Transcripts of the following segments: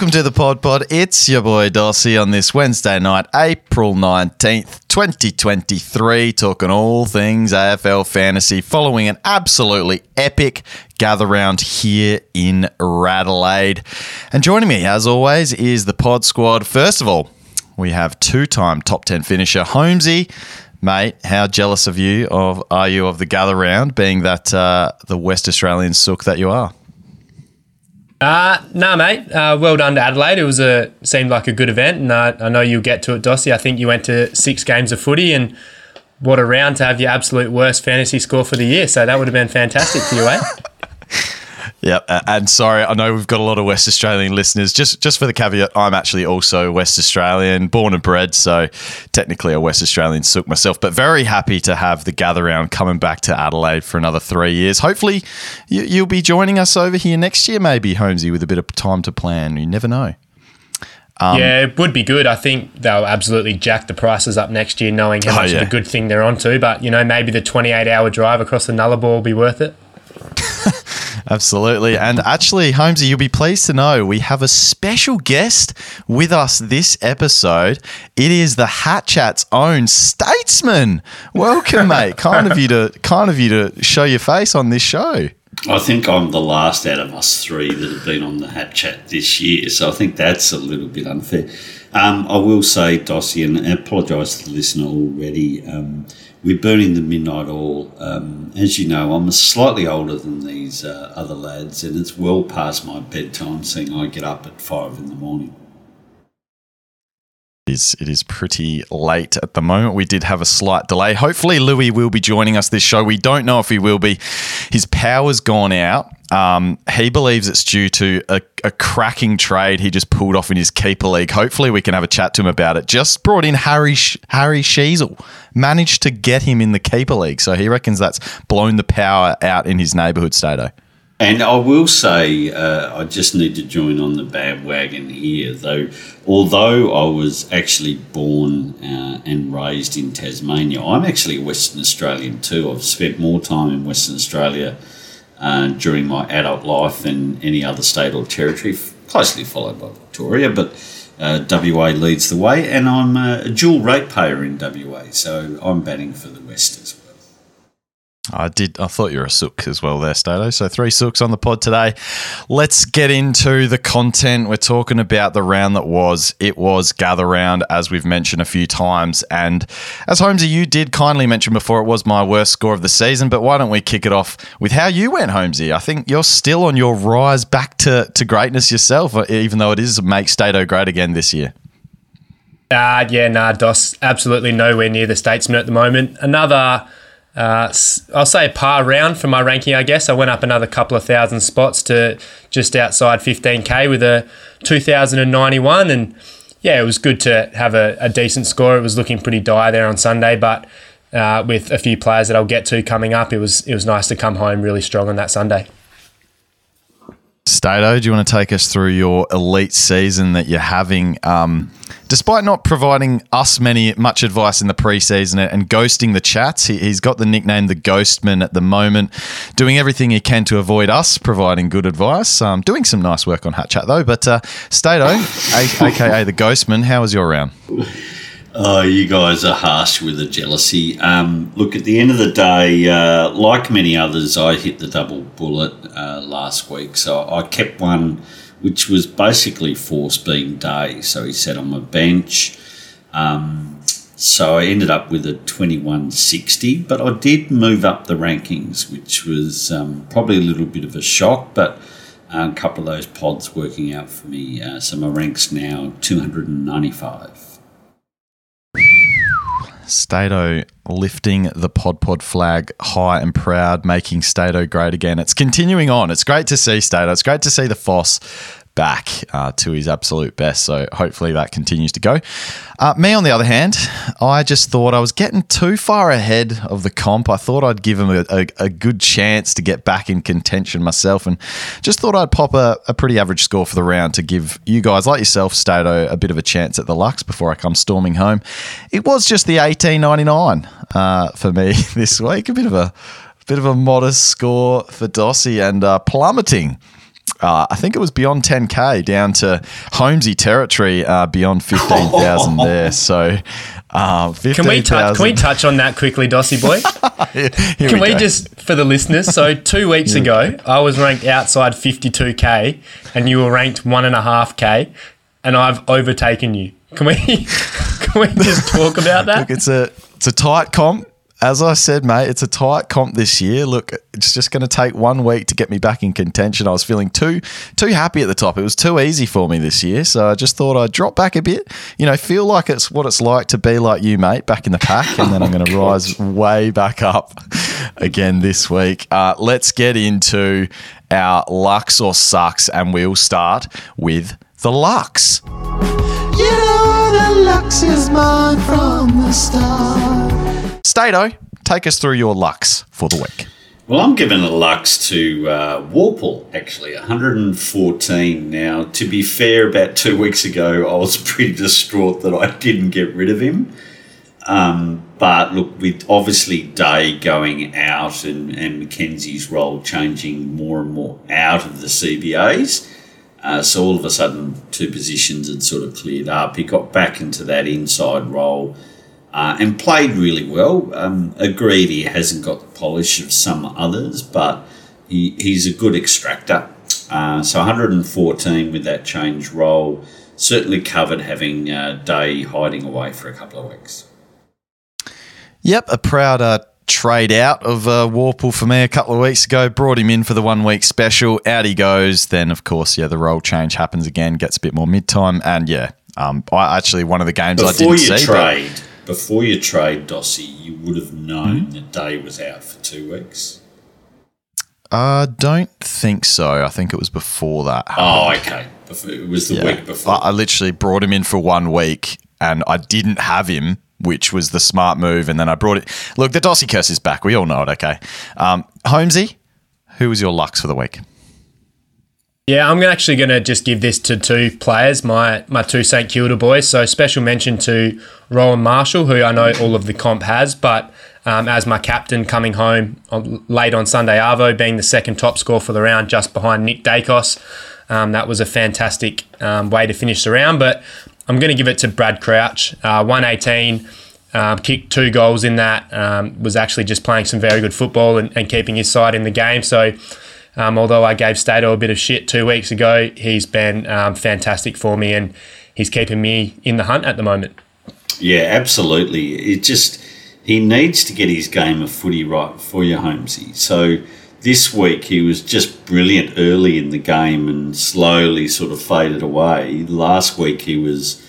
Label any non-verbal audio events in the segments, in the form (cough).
Welcome to the Pod Pod. It's your boy Darcy on this Wednesday night, April 19th, 2023, talking all things AFL fantasy following an absolutely epic gather round here in Radelaide. And joining me, as always, is the Pod Squad. First of all, we have two-time top 10 finisher Holmesy. Mate, how jealous of you of are you of the gather round, being that uh, the West Australian sook that you are? Uh, nah, mate. Uh, well done to Adelaide. It was a seemed like a good event, and uh, I know you'll get to it, Dossie. I think you went to six games of footy, and what a round to have your absolute worst fantasy score for the year. So that would have been fantastic for you, eh? (laughs) Yeah, and sorry, I know we've got a lot of West Australian listeners. Just just for the caveat, I'm actually also West Australian, born and bred, so technically a West Australian sook myself. But very happy to have the gather round coming back to Adelaide for another three years. Hopefully, you, will be joining us over here next year, maybe Holmesy, with a bit of time to plan. You never know. Um, yeah, it would be good. I think they'll absolutely jack the prices up next year, knowing how oh, much yeah. of a good thing they're onto. But you know, maybe the 28 hour drive across the Nullarbor will be worth it. (laughs) Absolutely. And actually, Holmesy, you'll be pleased to know we have a special guest with us this episode. It is the Hat Chat's own Statesman. Welcome, (laughs) mate. kind of you to kind of you to show your face on this show. I think I'm the last out of us three that have been on the Hat Chat this year, so I think that's a little bit unfair. Um, I will say, Dossie, and I apologise to the listener already. Um, we're burning the midnight oil. Um, as you know, I'm slightly older than these uh, other lads, and it's well past my bedtime, seeing I get up at five in the morning. It is, it is pretty late at the moment. We did have a slight delay. Hopefully, Louis will be joining us this show. We don't know if he will be. His power's gone out. Um, he believes it's due to a, a, cracking trade he just pulled off in his keeper league. Hopefully, we can have a chat to him about it. Just brought in Harry Harry Sheezel, managed to get him in the keeper league, so he reckons that's blown the power out in his neighbourhood, Stato. And I will say, uh, I just need to join on the bandwagon here, though. Although I was actually born uh, and raised in Tasmania, I'm actually Western Australian too. I've spent more time in Western Australia uh, during my adult life than any other state or territory, closely followed by Victoria. But uh, WA leads the way, and I'm a dual ratepayer in WA, so I'm batting for the West as well. I did. I thought you were a sook as well there, Stato. So three sooks on the pod today. Let's get into the content. We're talking about the round that was. It was gather round, as we've mentioned a few times. And as Holmesy, you did kindly mention before, it was my worst score of the season. But why don't we kick it off with how you went, Holmesy? I think you're still on your rise back to, to greatness yourself, even though it is make Stato great again this year. Uh, yeah, nah, DOS, absolutely nowhere near the statesman at the moment. Another uh, I'll say par round for my ranking, I guess. I went up another couple of thousand spots to just outside 15k with a 2091. And yeah, it was good to have a, a decent score. It was looking pretty dire there on Sunday, but uh, with a few players that I'll get to coming up, it was it was nice to come home really strong on that Sunday. Stato, do you want to take us through your elite season that you're having? Um, despite not providing us many much advice in the preseason and ghosting the chats, he, has got the nickname the Ghostman at the moment, doing everything he can to avoid us providing good advice. Um, doing some nice work on Hat Chat though. But uh, Stato, a- aka the Ghostman, how was your round? Oh, you guys are harsh with the jealousy. Um, look, at the end of the day, uh, like many others, I hit the double bullet uh, last week. So I kept one which was basically force being day. So he sat on my bench. Um, so I ended up with a 2160, but I did move up the rankings, which was um, probably a little bit of a shock, but a couple of those pods working out for me. Uh, so my rank's now 295. Stato lifting the Pod Pod flag high and proud, making Stato great again. It's continuing on. It's great to see Stato. It's great to see the Foss back uh, to his absolute best. So hopefully that continues to go. Uh, me, on the other hand, I just thought I was getting too far ahead of the comp. I thought I'd give him a, a, a good chance to get back in contention myself and just thought I'd pop a, a, pretty average score for the round to give you guys, like yourself, Stato, a bit of a chance at the Lux before I come storming home. It was just the 1899 uh, for me (laughs) this week. A bit of a bit of a modest score for Dossie and uh, plummeting uh, I think it was beyond 10k down to Holmesy territory, uh, beyond 15,000 (laughs) there. So, uh, can we touch? Can we touch on that quickly, Dossie boy? (laughs) can we, we just for the listeners? So two weeks ago, I was ranked outside 52k, and you were ranked one and a half k, and I've overtaken you. Can we? (laughs) Can we just talk about that? Look, it's a it's a tight comp as I said, mate, it's a tight comp this year. Look, it's just going to take one week to get me back in contention. I was feeling too too happy at the top. It was too easy for me this year, so I just thought I'd drop back a bit. You know, feel like it's what it's like to be like you, mate, back in the pack, and then I'm going (laughs) to rise way back up again this week. Uh, let's get into our Lux or Sucks, and we'll start with the Lux. You know the Lux is mine from the start. Stato, take us through your Lux for the week. Well, I'm giving a Lux to uh, Worpel, actually, 114. Now, to be fair, about two weeks ago, I was (laughs) pretty distraught that I didn't get rid of him. Um, but look, with obviously Day going out and, and Mackenzie's role changing more and more out of the CBAs, uh, so all of a sudden, two positions had sort of cleared up. He got back into that inside role uh, and played really well. Um, agreed, he hasn't got the polish of some others, but he, he's a good extractor. Uh, so 114 with that change role certainly covered having uh, Day hiding away for a couple of weeks. Yep, a proud uh, trade out of uh, Worpel for me a couple of weeks ago. Brought him in for the one week special. Out he goes. Then, of course, yeah, the role change happens again, gets a bit more mid time. And yeah, um, I actually, one of the games Before I didn't you see. Trade, but, before you trade Dossie, you would have known mm-hmm. that Day was out for two weeks. I uh, don't think so. I think it was before that. Oh, okay. It was the yeah. week before. I, I literally brought him in for one week and I didn't have him which was the smart move. And then I brought it. Look, the Dossie curse is back. We all know it. Okay, um, Holmesy, who was your Lux for the week? Yeah, I'm actually going to just give this to two players, my my two St Kilda boys. So special mention to Rowan Marshall, who I know all of the comp has, but um, as my captain coming home late on Sunday Arvo, being the second top scorer for the round, just behind Nick Daicos. Um, that was a fantastic um, way to finish the round. But I'm going to give it to Brad Crouch, uh, 118. Um, kicked two goals in that. Um, was actually just playing some very good football and, and keeping his side in the game. So um, although I gave Stato a bit of shit two weeks ago, he's been um, fantastic for me and he's keeping me in the hunt at the moment. Yeah, absolutely. It just he needs to get his game of footy right for you, Holmesy. So this week he was just brilliant early in the game and slowly sort of faded away. Last week he was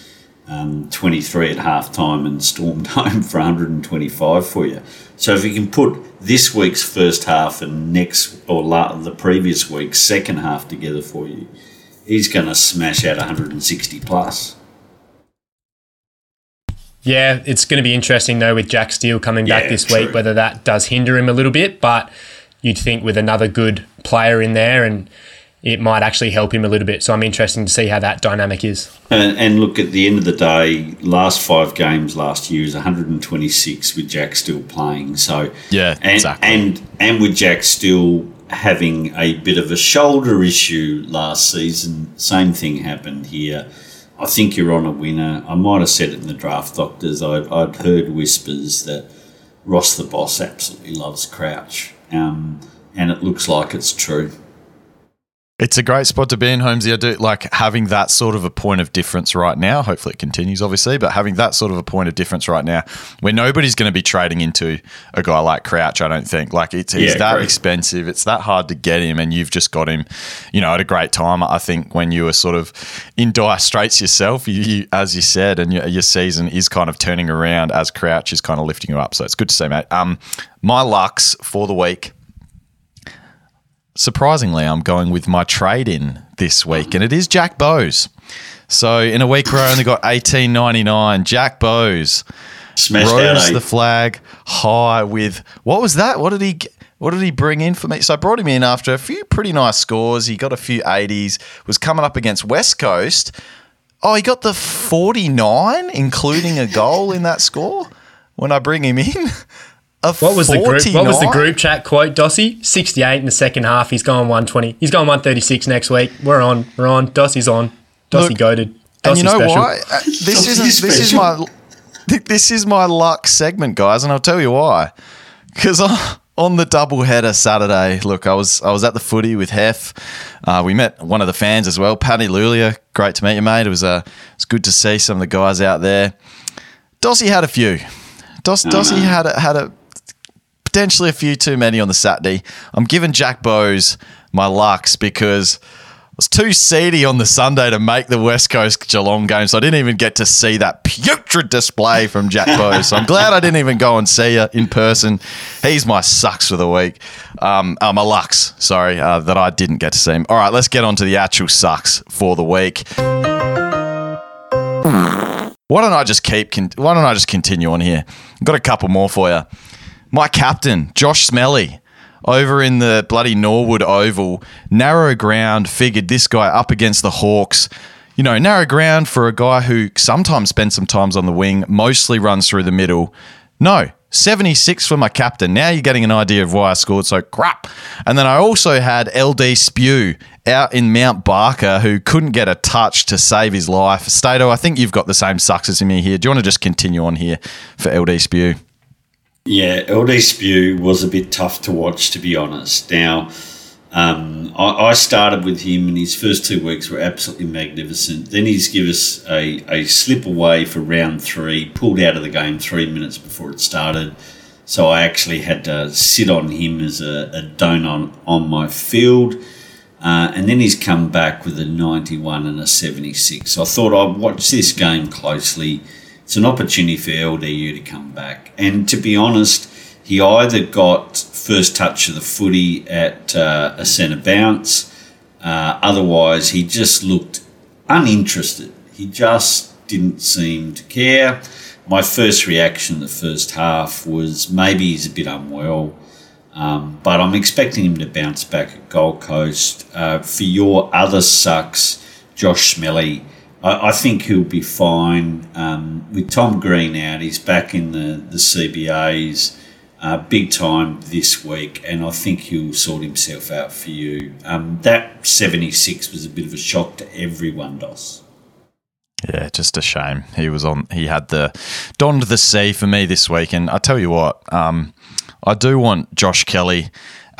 um, 23 at half (laughs) time and stormed home for 125 for you. So if you can put this week's first half and next or la- the previous week's second half together for you, he's going to smash out 160 plus. Yeah, it's going to be interesting though with Jack Steele coming back yeah, this true. week, whether that does hinder him a little bit. But you'd think with another good player in there and it might actually help him a little bit. So I'm interested to see how that dynamic is. And, and, look, at the end of the day, last five games last year is 126 with Jack Steele playing. So yeah, and, exactly. And and with Jack Steele having a bit of a shoulder issue last season, same thing happened here. I think you're on a winner. I might have said it in the draft doctors. I'd, I'd heard whispers that Ross the boss absolutely loves Crouch, um, and it looks like it's true. It's a great spot to be in, Holmesy. I do like having that sort of a point of difference right now. Hopefully, it continues, obviously, but having that sort of a point of difference right now, where nobody's going to be trading into a guy like Crouch. I don't think like it's he's yeah, that great. expensive. It's that hard to get him, and you've just got him, you know, at a great time. I think when you were sort of in dire straits yourself, you, you, as you said, and your, your season is kind of turning around as Crouch is kind of lifting you up. So it's good to see, mate. Um, my Lux for the week surprisingly, I'm going with my trade in this week, and it is Jack Bowes. So in a week where I only got 18.99, Jack Bowes Smashed rose out, the flag high with what was that? What did he? What did he bring in for me? So I brought him in after a few pretty nice scores. He got a few 80s. Was coming up against West Coast. Oh, he got the 49, including a goal in that score. When I bring him in, (laughs) What was the group? What was the group chat quote, Dossie? Sixty-eight in the second half. He's gone one twenty. He's gone one thirty-six next week. We're on. We're on. Dossie's on. Dossie Look, goaded. And you know special. why? Uh, This isn't. This is my. (laughs) This is my luck segment, guys, and I'll tell you why. Because on the double header Saturday, look, I was I was at the footy with Hef. Uh, we met one of the fans as well, Paddy Lulia. Great to meet you, mate. It was uh, it was good to see some of the guys out there. Dossie had a few. Dos, Dossie had a, had a potentially a few too many on the Saturday. I'm giving Jack Bowes my lucks because I was too seedy on the Sunday to make the West Coast Geelong game, so I didn't even get to see that putrid display from Jack (laughs) Bowes. So I'm glad I didn't even go and see you in person. He's my sucks for the week. Um, uh, my lucks, sorry, uh, that I didn't get to see him. All right, let's get on to the actual sucks for the week. Why don't I just keep? Con- why don't I just continue on here? I've got a couple more for you. My captain, Josh Smelly, over in the bloody Norwood Oval, narrow ground. Figured this guy up against the Hawks. You know, narrow ground for a guy who sometimes spends some times on the wing, mostly runs through the middle. No, 76 for my captain. Now you're getting an idea of why I scored so crap. And then I also had LD Spew out in Mount Barker who couldn't get a touch to save his life. Stato, I think you've got the same sucks as me here. Do you want to just continue on here for LD Spew? Yeah, LD Spew was a bit tough to watch, to be honest. Now, um, I, I started with him, and his first two weeks were absolutely magnificent. Then he's give us a, a slip away for round three, pulled out of the game three minutes before it started. So I actually had to sit on him as a, a donut on, my field. Uh, and then he's come back with a 91 and a 76. So I thought I'd watch this game closely. It's an opportunity for LDU to come back. And to be honest, he either got first touch of the footy at uh, a centre bounce, uh, otherwise, he just looked uninterested. He just didn't seem to care. My first reaction the first half was maybe he's a bit unwell. Um, but I'm expecting him to bounce back at Gold Coast. Uh, for your other sucks, Josh Smelly, I, I think he'll be fine. Um, with Tom Green out, he's back in the, the CBAs uh, big time this week, and I think he'll sort himself out for you. Um, that 76 was a bit of a shock to everyone, Dos. Yeah, just a shame. He was on. He had the donned the C for me this week, and I tell you what, um, I do want Josh Kelly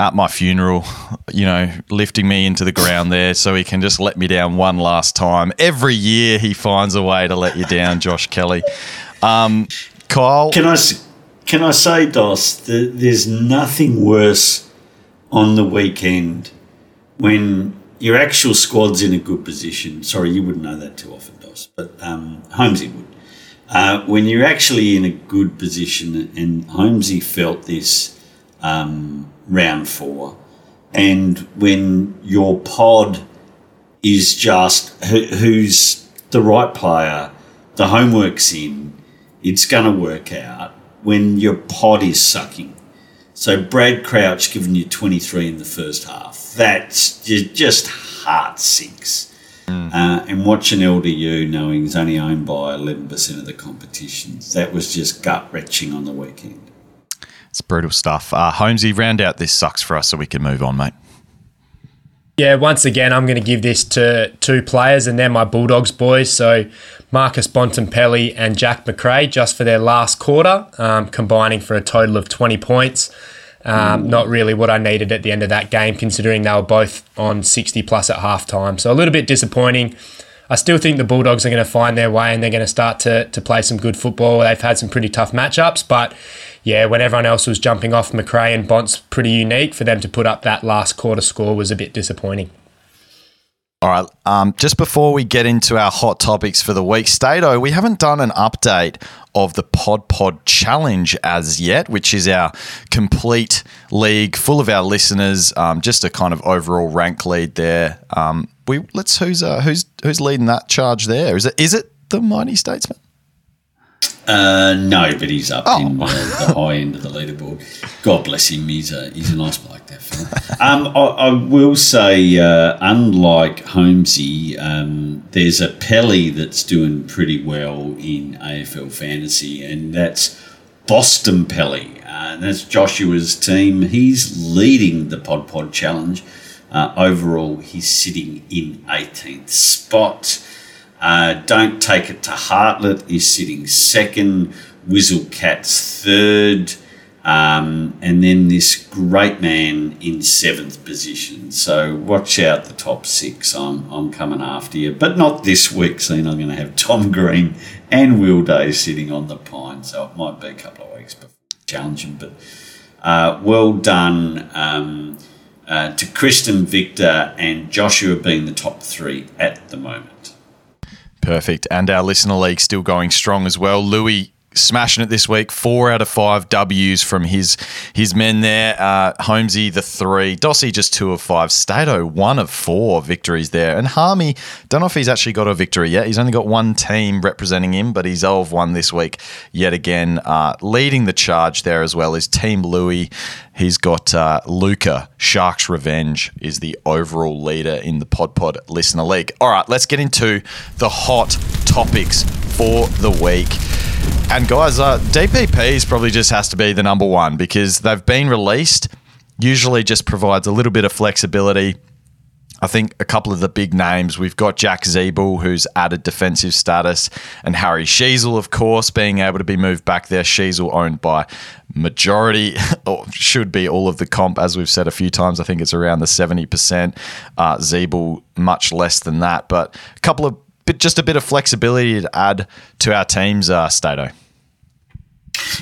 at my funeral. You know, lifting me into the ground there, so he can just let me down one last time. Every year he finds a way to let you down, Josh Kelly. Um, Kyle, Can I, can I say, Dos, that there's nothing worse on the weekend when your actual squad's in a good position. Sorry, you wouldn't know that too often, Dos, but um, Holmesy would. Uh, when you're actually in a good position, and Holmesy felt this um, round four, and when your pod is just who, who's the right player, the homework's in, it's going to work out when your pod is sucking. So Brad Crouch giving you 23 in the first half. That's just heart sinks. Uh, and watching LDU knowing he's only owned by 11% of the competitions, that was just gut wrenching on the weekend. It's brutal stuff. Uh, Holmesy, round out this sucks for us, so we can move on, mate. Yeah, once again, I'm going to give this to two players, and they're my Bulldogs boys. So Marcus Bontempelli and Jack McRae, just for their last quarter, um, combining for a total of 20 points. Um, not really what I needed at the end of that game, considering they were both on 60 plus at halftime. So a little bit disappointing. I still think the Bulldogs are going to find their way and they're going to start to, to play some good football. They've had some pretty tough matchups, but yeah, when everyone else was jumping off McRae and Bont's pretty unique, for them to put up that last quarter score was a bit disappointing. All right. Um, just before we get into our hot topics for the week, Stato, we haven't done an update of the Pod Pod Challenge as yet, which is our complete league full of our listeners. Um, just a kind of overall rank lead there. Um, we let's who's uh, who's who's leading that charge there? Is it is it the Mighty Statesman? Uh, no, but he's up Oh. in the, the high end of the leaderboard. God bless him. He's a he's a nice bloke, that fella. (laughs) Um, I, I will say, uh, unlike Holmesy, um, there's a Pelly that's doing pretty well in AFL fantasy, and that's Boston Pelly. uh, and that's Joshua's team. He's leading the Pod Pod Challenge. Uh, overall, he's sitting in 18th spot. Uh, Don't Take It to Heartlet is sitting second. Whizzle Cat's third. Um, and then this great man in seventh position. So watch out the top six. I'm, I'm coming after you, but not this week. Seeing I'm going to have Tom Green and Will Day sitting on the pine. So it might be a couple of weeks before challenging. But uh, well done um, uh, to Kristen Victor and Joshua being the top three at the moment. Perfect. And our listener league still going strong as well. Louis smashing it this week. Four out of five W's from his his men there. Uh, Holmesy the three, Dossie just two of five. Stato one of four victories there, and Harmey don't know if he's actually got a victory yet. He's only got one team representing him, but he's of one this week yet again. Uh, leading the charge there as well is Team Louis. He's got uh, Luca Sharks Revenge is the overall leader in the Pod Pod Listener League. All right, let's get into the hot topics for the week. And guys, uh, DPPs probably just has to be the number one because they've been released. Usually, just provides a little bit of flexibility. I think a couple of the big names we've got Jack Ziebell, who's added defensive status, and Harry Sheezel, of course, being able to be moved back there. Sheezel owned by majority, (laughs) or should be all of the comp, as we've said a few times. I think it's around the 70%. Uh, Ziebell, much less than that. But a couple of bit, just a bit of flexibility to add to our teams, uh, Stato.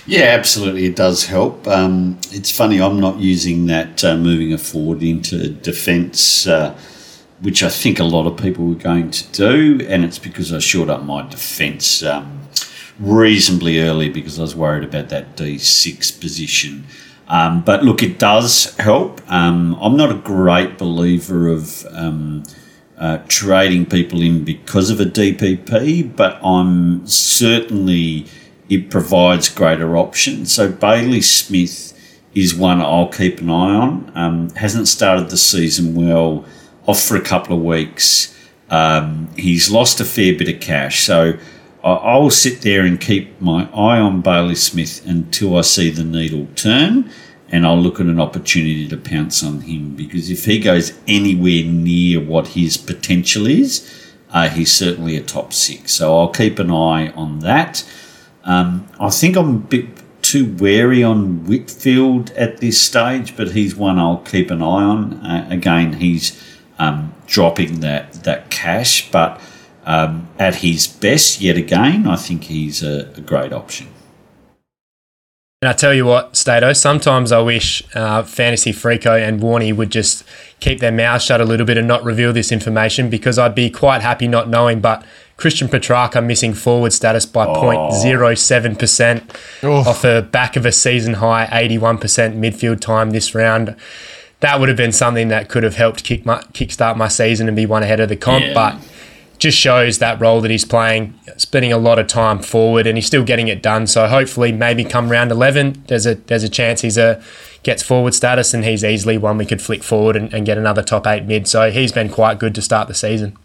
Yeah, absolutely. It does help. Um, it's funny, I'm not using that uh, moving it forward into defence, uh, which I think a lot of people were going to do, and it's because I shored up my defence um, reasonably early because I was worried about that D6 position. Um, but look, it does help. Um, I'm not a great believer of um, uh, trading people in because of a DPP, but I'm certainly it provides greater options. So Bailey Smith is one I'll keep an eye on. Um, hasn't started the season well, off for a couple of weeks. Um, he's lost a fair bit of cash, so I'll sit there and keep my eye on Bailey Smith until I see the needle turn, and I'll look at an opportunity to pounce on him because if he goes anywhere near what his potential is, uh, he's certainly a top six. So I'll keep an eye on that. Um, I think I'm a bit too wary on Whitfield at this stage, but he's one I'll keep an eye on. Uh, again, he's um, dropping that that cash, but um, at his best, yet again, I think he's a, a great option. And I tell you what, Stato, sometimes I wish uh, Fantasy Freako and Warney would just keep their mouths shut a little bit and not reveal this information because I'd be quite happy not knowing. But Christian Petracca missing forward status by Oh. 0.07% off the back of a season high 81% midfield time this round. That would have been something that could have helped kick my, kickstart my season and be one ahead of the comp. Yeah. But just shows that role that he's playing, spending a lot of time forward, and he's still getting it done. So hopefully, maybe come round eleven, there's a there's a chance he's a gets forward status, and he's easily one we could flick forward and, and get another top eight mid. So he's been quite good to start the season.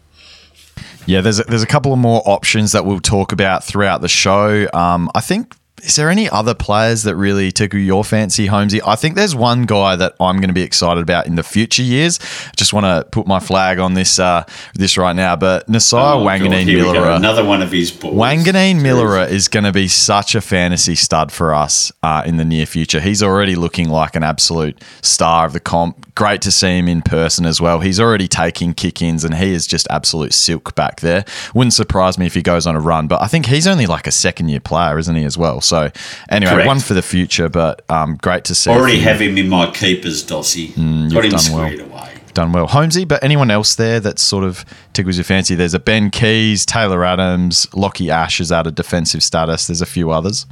Yeah, there's a, there's a couple of more options that we'll talk about throughout the show. Um, I think. Is there any other players that really tickle your fancy, Holmesy? I think there's one guy that I'm going to be excited about in the future years. Just want to put my flag on this uh, this right now. But Nasiah Oh, Wanganeen here. Milera, Another one of his balls. Wanganeen-Milera is going to be such a fantasy stud for us uh, in the near future. He's already looking like an absolute star of the comp. Great to see him in person as well. He's already taking kick ins and he is just absolute silk back there. Wouldn't surprise me if he goes on a run, but I think he's only like a second year player, isn't he, as well? So, anyway, Correct. one for the future, but um, great to see. Already have him in my keepers, Dossie. Got him Mm, done well. squared away. done well. Holmesy, but anyone else there that sort of tickles your fancy? There's a Ben Keays, Taylor Adams, Lockie Ash is out of defensive status. There's a few others.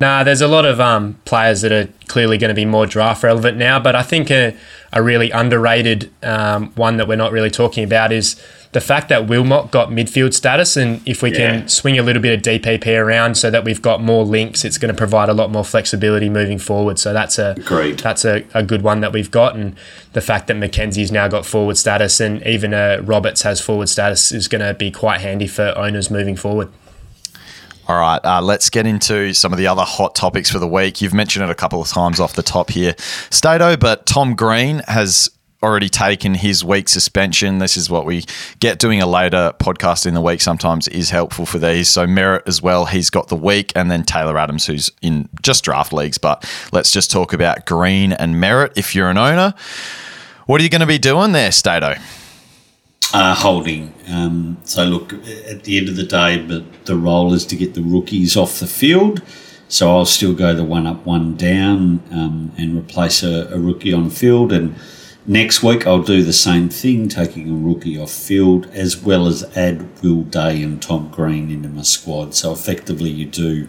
Nah, there's a lot of um, players that are clearly going to be more draft relevant now, but I think a, a really underrated um, one that we're not really talking about is the fact that Wilmot got midfield status, and if we Yeah. can swing a little bit of DPP around so that we've got more links, it's going to provide a lot more flexibility moving forward. So that's a Agreed. that's a, a good one that we've got, and the fact that Mackenzie's now got forward status, and even uh, Roberts has forward status, is going to be quite handy for owners moving forward. All right, uh, let's get into some of the other hot topics for the week. You've mentioned it a couple of times off the top here, Stato, but Tom Green has already taken his week suspension. This is what we get doing a later podcast in the week sometimes is helpful for these. So Merrett as well, he's got the week, and then Taylor Adams, who's in just draft leagues. But let's just talk about Green and Merrett. If you're an owner, what are you going to be doing there, Stato? Uh, holding. Um, so look, at the end of the day, but the role is to get the rookies off the field. So I'll still go the one up, one down, um, and replace a, a rookie on field and Next week, I'll do the same thing, taking a rookie off field, as well as add Will Day and Tom Green into my squad. So effectively, you do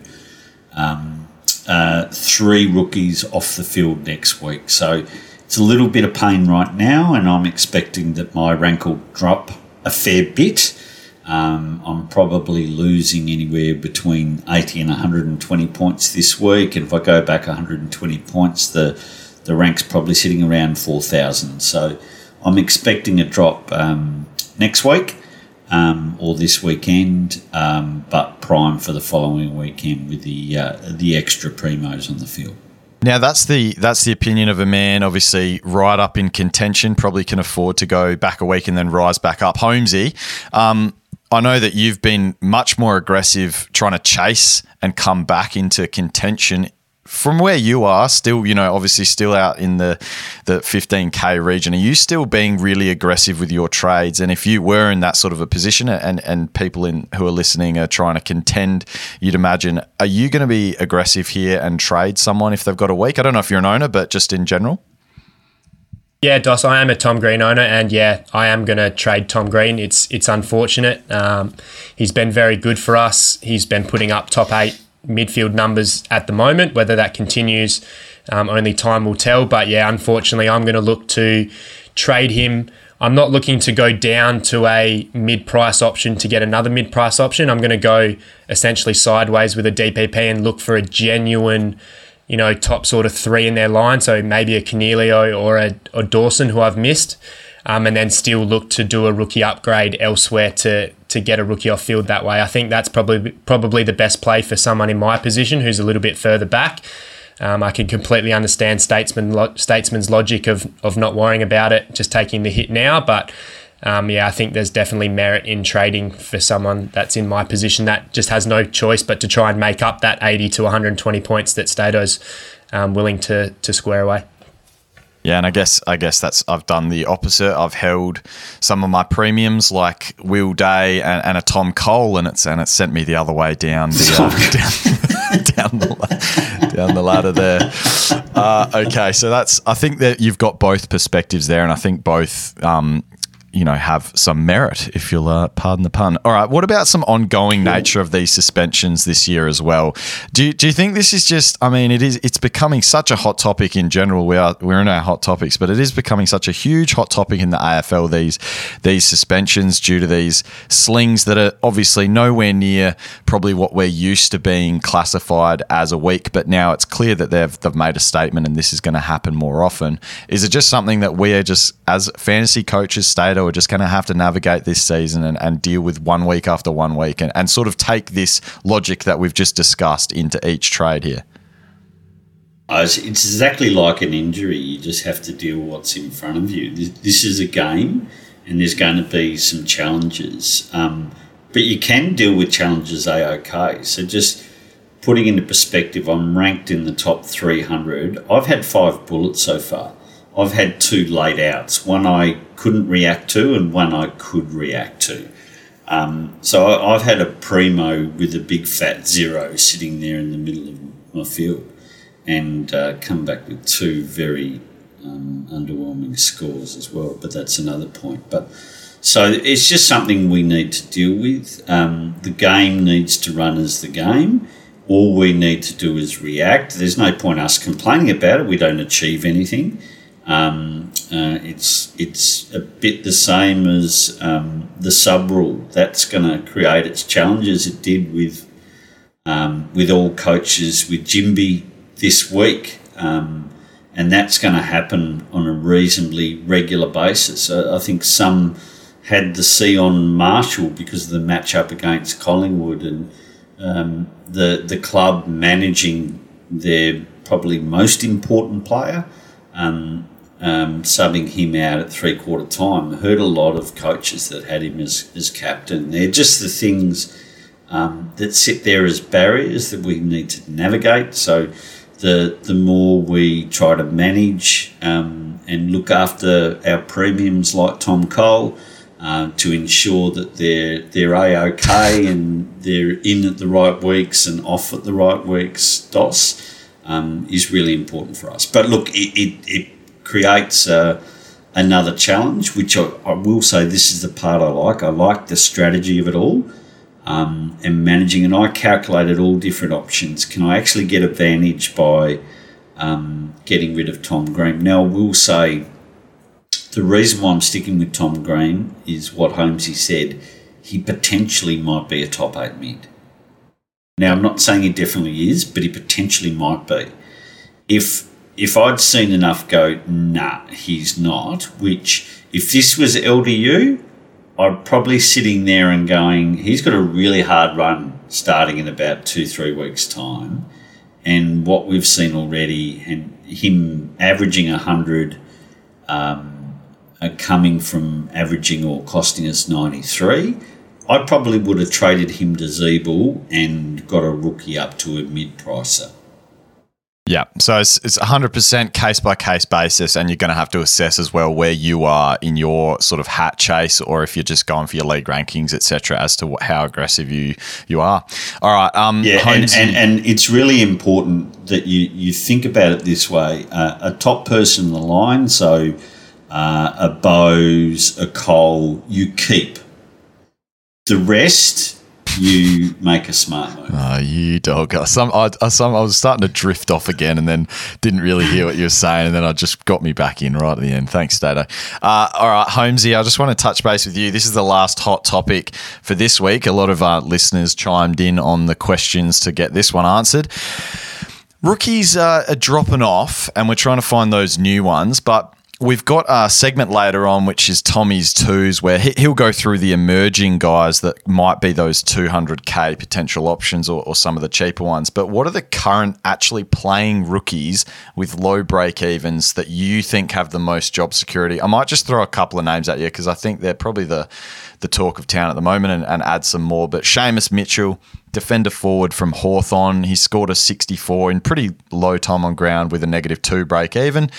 um, uh, three rookies off the field next week. So it's a little bit of pain right now, and I'm expecting that my rank will drop a fair bit. Um, I'm probably losing anywhere between 80 and 120 points this week, and if I go back 120 points, the the rank's probably sitting around 4,000. So I'm expecting a drop um, next week um, or this weekend, um, but prime for the following weekend with the uh, the extra primos on the field. Now that's the that's the opinion of a man, obviously right up in contention. Probably can afford to go back a week and then rise back up. Holmesy, um, I know that you've been much more aggressive trying to chase and come back into contention from where you are, still, you know, obviously still out in the the 15k region, are you still being really aggressive with your trades? And if you were in that sort of a position, and and people in who are listening are trying to contend, you'd imagine, are you going to be aggressive here and trade someone if they've got a week? I don't know if you're an owner, but just in general. Yeah, Dos, I am a Tom Green owner, and yeah, I am going to trade Tom Green. It's it's unfortunate. Um, he's been very good for us. He's been putting up top eight midfield numbers at the moment. Whether that continues, um, only time will tell. But yeah, unfortunately, I'm going to look to trade him. I'm not looking to go down to a mid price option to get another mid price option. I'm going to go essentially sideways with a DPP and look for a genuine, you know, top sort of three in their line. So maybe a Coniglio or a Dawson who I've missed. Um, and then still look to do a rookie upgrade elsewhere to to get a rookie off field that way. I think that's probably probably the best play for someone in my position who's a little bit further back. Um, I can completely understand statesman lo- statesman's logic of of not worrying about it, just taking the hit now. But um, yeah, I think there's definitely merit in trading for someone that's in my position that just has no choice but to try and make up that 80 to 120 points that Stato's um, willing to to square away. Yeah, and I guess I guess that's I've done the opposite. I've held some of my premiums like Will Day and, and a Tom Cole, and it's and it's sent me the other way down the uh, (laughs) (laughs) down, down, the down the ladder there. Uh, okay, so that's I think that you've got both perspectives there, and I think both um, you know have some merit, if you'll uh, pardon the pun. All right, what about some ongoing nature of these suspensions this year as well? Do you, do you think this is just? I mean, it is. It's becoming such a hot topic in general. We are we're in our hot topics, but it is becoming such a huge hot topic in the AFL. These these suspensions due to these slings that are obviously nowhere near probably what we're used to being classified as a week, but now it's clear that they've they've made a statement and this is going to happen more often. Is it just something that we are just as fantasy coaches, state we're just going to have to navigate this season and, and deal with one week after one week and, and sort of take this logic that we've just discussed into each trade here. It's exactly like an injury. You just have to deal with what's in front of you. This is a game, and there's going to be some challenges. Um, but you can deal with challenges a okay. So just putting into perspective, I'm ranked in the top 300. I've had five bullets so far. I've had two laid outs. One I couldn't react to, and one I could react to. Um, so I, have had a primo with a big fat zero sitting there in the middle of my field, and uh, come back with two very um, underwhelming scores as well. But that's another point. But so it's just something we need to deal with. Um, the game needs to run as the game. All we need to do is react. There's no point us complaining about it. We don't achieve anything. Um, uh, it's it's a bit the same as um, the sub rule. That's going to create its challenges. It did with um, with all coaches with Jimby this week, um, and that's going to happen on a reasonably regular basis. I, I think some had the C on Marshall because of the match up against Collingwood and um, the the club managing their probably most important player, um, um, subbing him out at three quarter time. I heard a lot of coaches that had him as, as captain. They're just the things um, that sit there as barriers that we need to navigate. So the the more we try to manage um, and look after our premiums like Tom Cole. Uh, to ensure that they're they're a okay and they're in at the right weeks and off at the right weeks. DOS um, is really important for us. But look, it, it, it creates uh, another challenge, which I, I, will say this is the part I like. I like the strategy of it all um, and managing, and I calculated all different options. Can I actually get advantage by um, getting rid of Tom Green? Now, I will say the reason why I'm sticking with Tom Green is what Holmesy said. He potentially might be a top eight mid. Now, I'm not saying he definitely is, but he potentially might be. If if I'd seen enough go, nah, he's not, which if this was LDU, I'd probably sitting there and going, he's got a really hard run starting in about two, three weeks' time. And what we've seen already, and him averaging 100, um, uh, coming from averaging or costing us 93, I probably would have traded him to Ziebell and got a rookie up to a mid pricer. Yeah, so it's it's 100% case by case basis, and you're going to have to assess as well where you are in your sort of hat chase, or if you're just going for your league rankings, etc., as to what, how aggressive you you are. All right, um, yeah, and, and, and it's really important that you you think about it this way: uh, a top person in the line, so uh, a Bose, a Cole, you keep the rest, you make a smart move. Oh, you dog. Some, I, some, I was starting to drift off again and then didn't really hear what you were saying. And then I just got me back in right at the end. Thanks, Stato. Uh, all right, Holmesy, I just want to touch base with you. This is the last hot topic for this week. A lot of our listeners chimed in on the questions to get this one answered. Rookies are dropping off, and we're trying to find those new ones. But We've got a segment later on, which is Tommy's twos, where he'll go through the emerging guys that might be those 200k potential options or, or, some of the cheaper ones. But what are the current actually playing rookies with low break evens that you think have the most job security? I might just throw a couple of names at you because I think they're probably the, the talk of town at the moment and, and add some more. But Seamus Mitchell, defender forward from Hawthorn, he scored a 64 in pretty low time on ground with a negative two break even.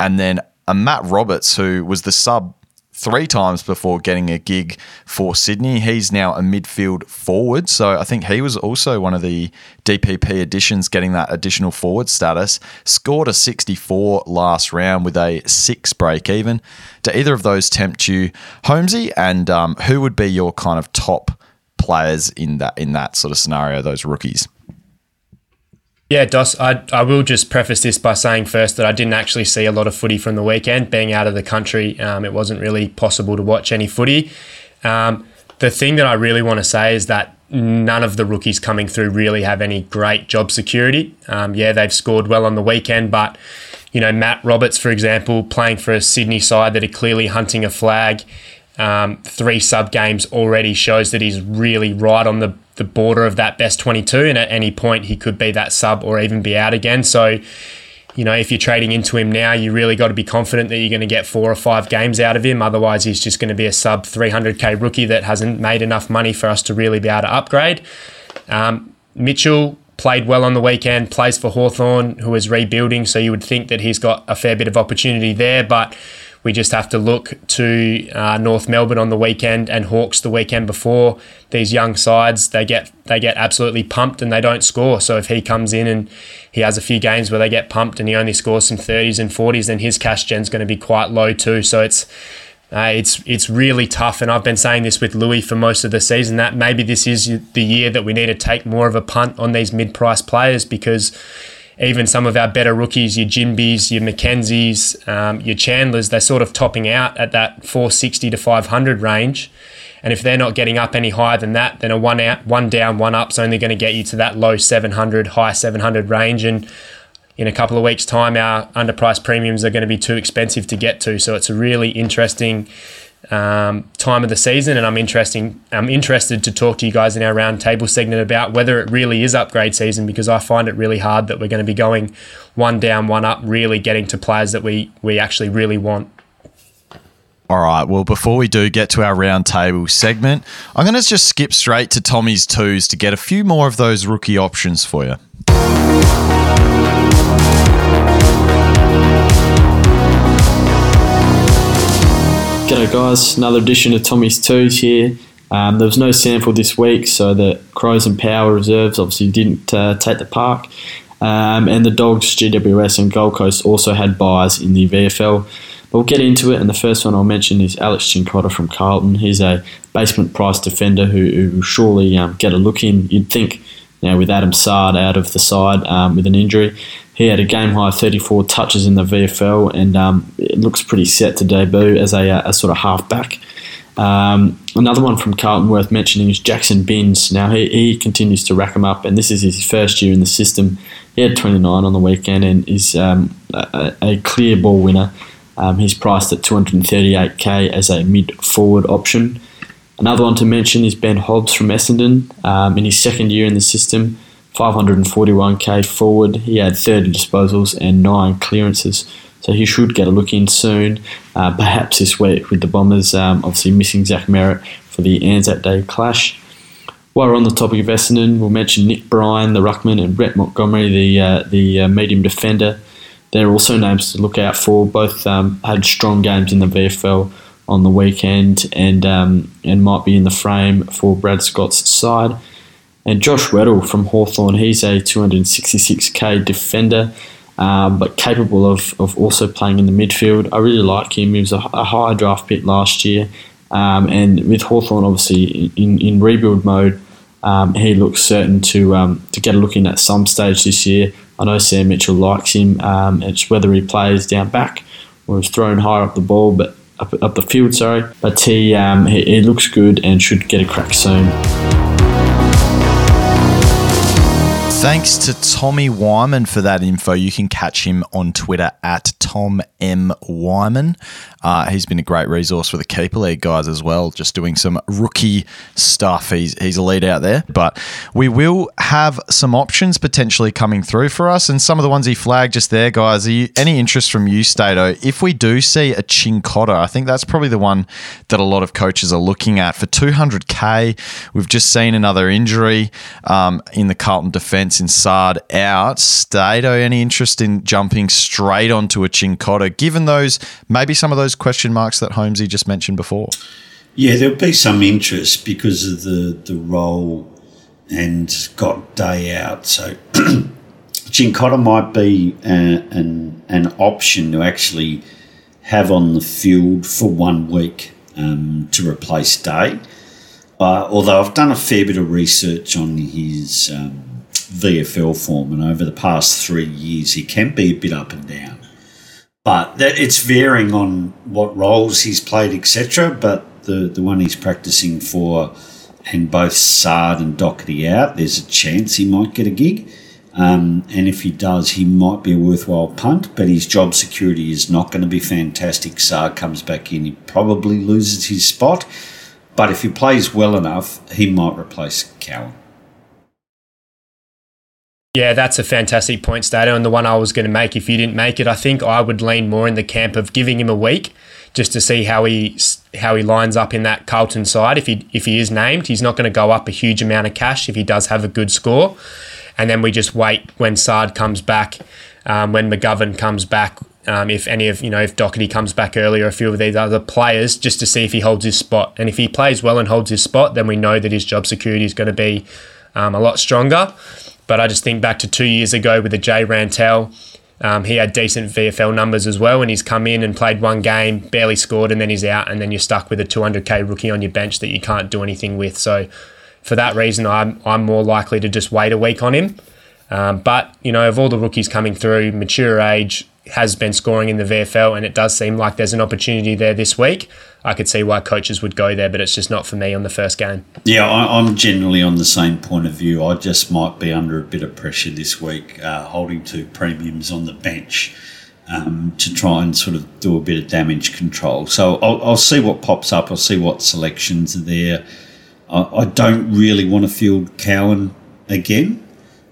And then a Matt Roberts, who was the sub three times before getting a gig for Sydney. He's now a midfield forward. So I think he was also one of the DPP additions getting that additional forward status. Scored a 64 last round with a six break even. Do either of those tempt you, Holmesy? And um, who would be your kind of top players in that in that sort of scenario, those rookies? Yeah, Dos, I, I will just preface this by saying first that I didn't actually see a lot of footy from the weekend. Being out of the country, um, it wasn't really possible to watch any footy. Um, the thing that I really want to say is that none of the rookies coming through really have any great job security. Um, yeah, they've scored well on the weekend, but you know Matt Roberts, for example, playing for a Sydney side that are clearly hunting a flag. Um, three sub games already shows that he's really right on the the border of that best 22, and at any point he could be that sub or even be out again. So, you know, if you're trading into him now, you really got to be confident that you're going to get four or five games out of him. Otherwise, he's just going to be a sub 300k rookie that hasn't made enough money for us to really be able to upgrade. Um, Mitchell played well on the weekend, plays for Hawthorn, who is rebuilding, so you would think that he's got a fair bit of opportunity there, but we just have to look to uh, North Melbourne on the weekend and Hawks the weekend before. These young sides, they get they get absolutely pumped and they don't score. So if he comes in and he has a few games where they get pumped and he only scores some 30s and 40s, then his cash gen's going to be quite low too. So it's uh, it's it's really tough, and I've been saying this with Louis for most of the season that maybe this is the year that we need to take more of a punt on these mid-price players because even some of our better rookies, your Jimbies, your Mackenzies, um, your Chandlers, they're sort of topping out at that 460 to 500 range. And if they're not getting up any higher than that, then a one out, one down, one up is only going to get you to that low 700, high 700 range. And in a couple of weeks' time, our underpriced premiums are going to be too expensive to get to. So it's a really interesting um, time of the season, and I'm interesting. I'm interested to talk to you guys in our roundtable segment about whether it really is upgrade season because I find it really hard that we're going to be going one down, one up, really getting to players that we we actually really want. All right. Well, before we do get to our roundtable segment, I'm going to just skip straight to Tommy's twos to get a few more of those rookie options for you. G'day guys, another edition of Tommy's Twos here. Um, there was no sample this week, so the Crows and Power reserves obviously didn't uh, take the park. Um, and the Dogs, GWS, and Gold Coast also had buys in the VFL. But we'll get into it, and the first one I'll mention is Alex Cincotta from Carlton. He's a basement price defender who, who will surely um, get a look in. You'd think, you with Adam Saad out of the side um, with an injury, he had a game high 34 touches in the VFL, and um, it looks pretty set to debut as a, a sort of halfback. Um, another one from Carlton worth mentioning is Jaxon Binns. Now he, he continues to rack them up, and this is his first year in the system. He had 29 on the weekend and is um, a, a, clear ball winner. Um, he's priced at 238k as a mid forward option. Another one to mention is Ben Hobbs from Essendon. Um, in his second year in the system, 541k forward. He had 30 disposals and 9 clearances. So he should get a look in soon, uh, perhaps this week with the Bombers um, obviously missing Zach Merrett for the Anzac Day clash. While we're on the topic of Essendon, we'll mention Nick Bryan, the ruckman, and Brett Montgomery, the uh, the uh, medium defender. They're also names to look out for. Both um, had strong games in the VFL on the weekend and um, and might be in the frame for Brad Scott's side. And Josh Weddle from Hawthorn, he's a 266k defender, um, but capable of, of also playing in the midfield. I really like him. He was a, a high draft pick last year. Um, and with Hawthorn obviously in, in rebuild mode, um, he looks certain to um, to get a look in at some stage this year. I know Sam Mitchell likes him. Um, it's whether he plays down back or is thrown higher up the ball, but up, up the field, sorry. But he, um, he, he looks good and should get a crack soon. Thanks to Tommy Wyman for that info. You can catch him on Twitter at Tom M. Wyman. Uh, he's been a great resource for the Keeper League guys as well, just doing some rookie stuff. He's, he's a lead out there. But we will have some options potentially coming through for us. And some of the ones he flagged just there, guys. You, any interest from you, Stato? If we do see a Cincotta, I think that's probably the one that a lot of coaches are looking at. For 200K, we've just seen another injury um, in the Carlton defence in out. Stato, any interest in jumping straight onto a Cincotta, given those, maybe some of those question marks that Holmesy just mentioned before? Yeah, there'll be some interest because of the, the role and got day out. So (clears throat) Cincotta might be a, an, an option to actually have on the field for one week um, to replace Day. Uh, although I've done a fair bit of research on his um, VFL form, and over the past three years, he can be a bit up and down but that it's varying on what roles he's played, etc. But the the one he's practicing for, and both Saad and Docherty out, there's a chance he might get a gig. Um, and if he does, he might be a worthwhile punt, but his job security is not going to be fantastic. Saad comes back in, he probably loses his spot. But if he plays well enough, he might replace Cowan. Yeah, that's a fantastic point, Stato, and the one I was going to make. If you didn't make it, I think I would lean more in the camp of giving him a week just to see how he how he lines up in that Carlton side. If he if he is named, he's not going to go up a huge amount of cash if he does have a good score, and then we just wait when Saad comes back, um, when McGovern comes back. Um, if any of you know if Docherty comes back earlier, a few of these other players, just to see if he holds his spot, and if he plays well and holds his spot, then we know that his job security is going to be um, a lot stronger. But I just think back to two years ago with the Jay Rantall. Um, he had decent VFL numbers as well, and he's come in and played one game, barely scored, and then he's out, and then you're stuck with a 200k rookie on your bench that you can't do anything with. So, for that reason, I'm I'm more likely to just wait a week on him. Um, but you know, of all the rookies coming through, mature age, has been scoring in the VFL, and it does seem like there's an opportunity there this week. I could see why coaches would go there, but it's just not for me on the first game. Yeah, I, am generally on the same point of view. I just might be under a bit of pressure this week, uh, holding two premiums on the bench. um, to try and sort of do a bit of damage control. So I'll, I'll see what pops up. I'll see what selections are there. I, I don't really want to field Cowan again.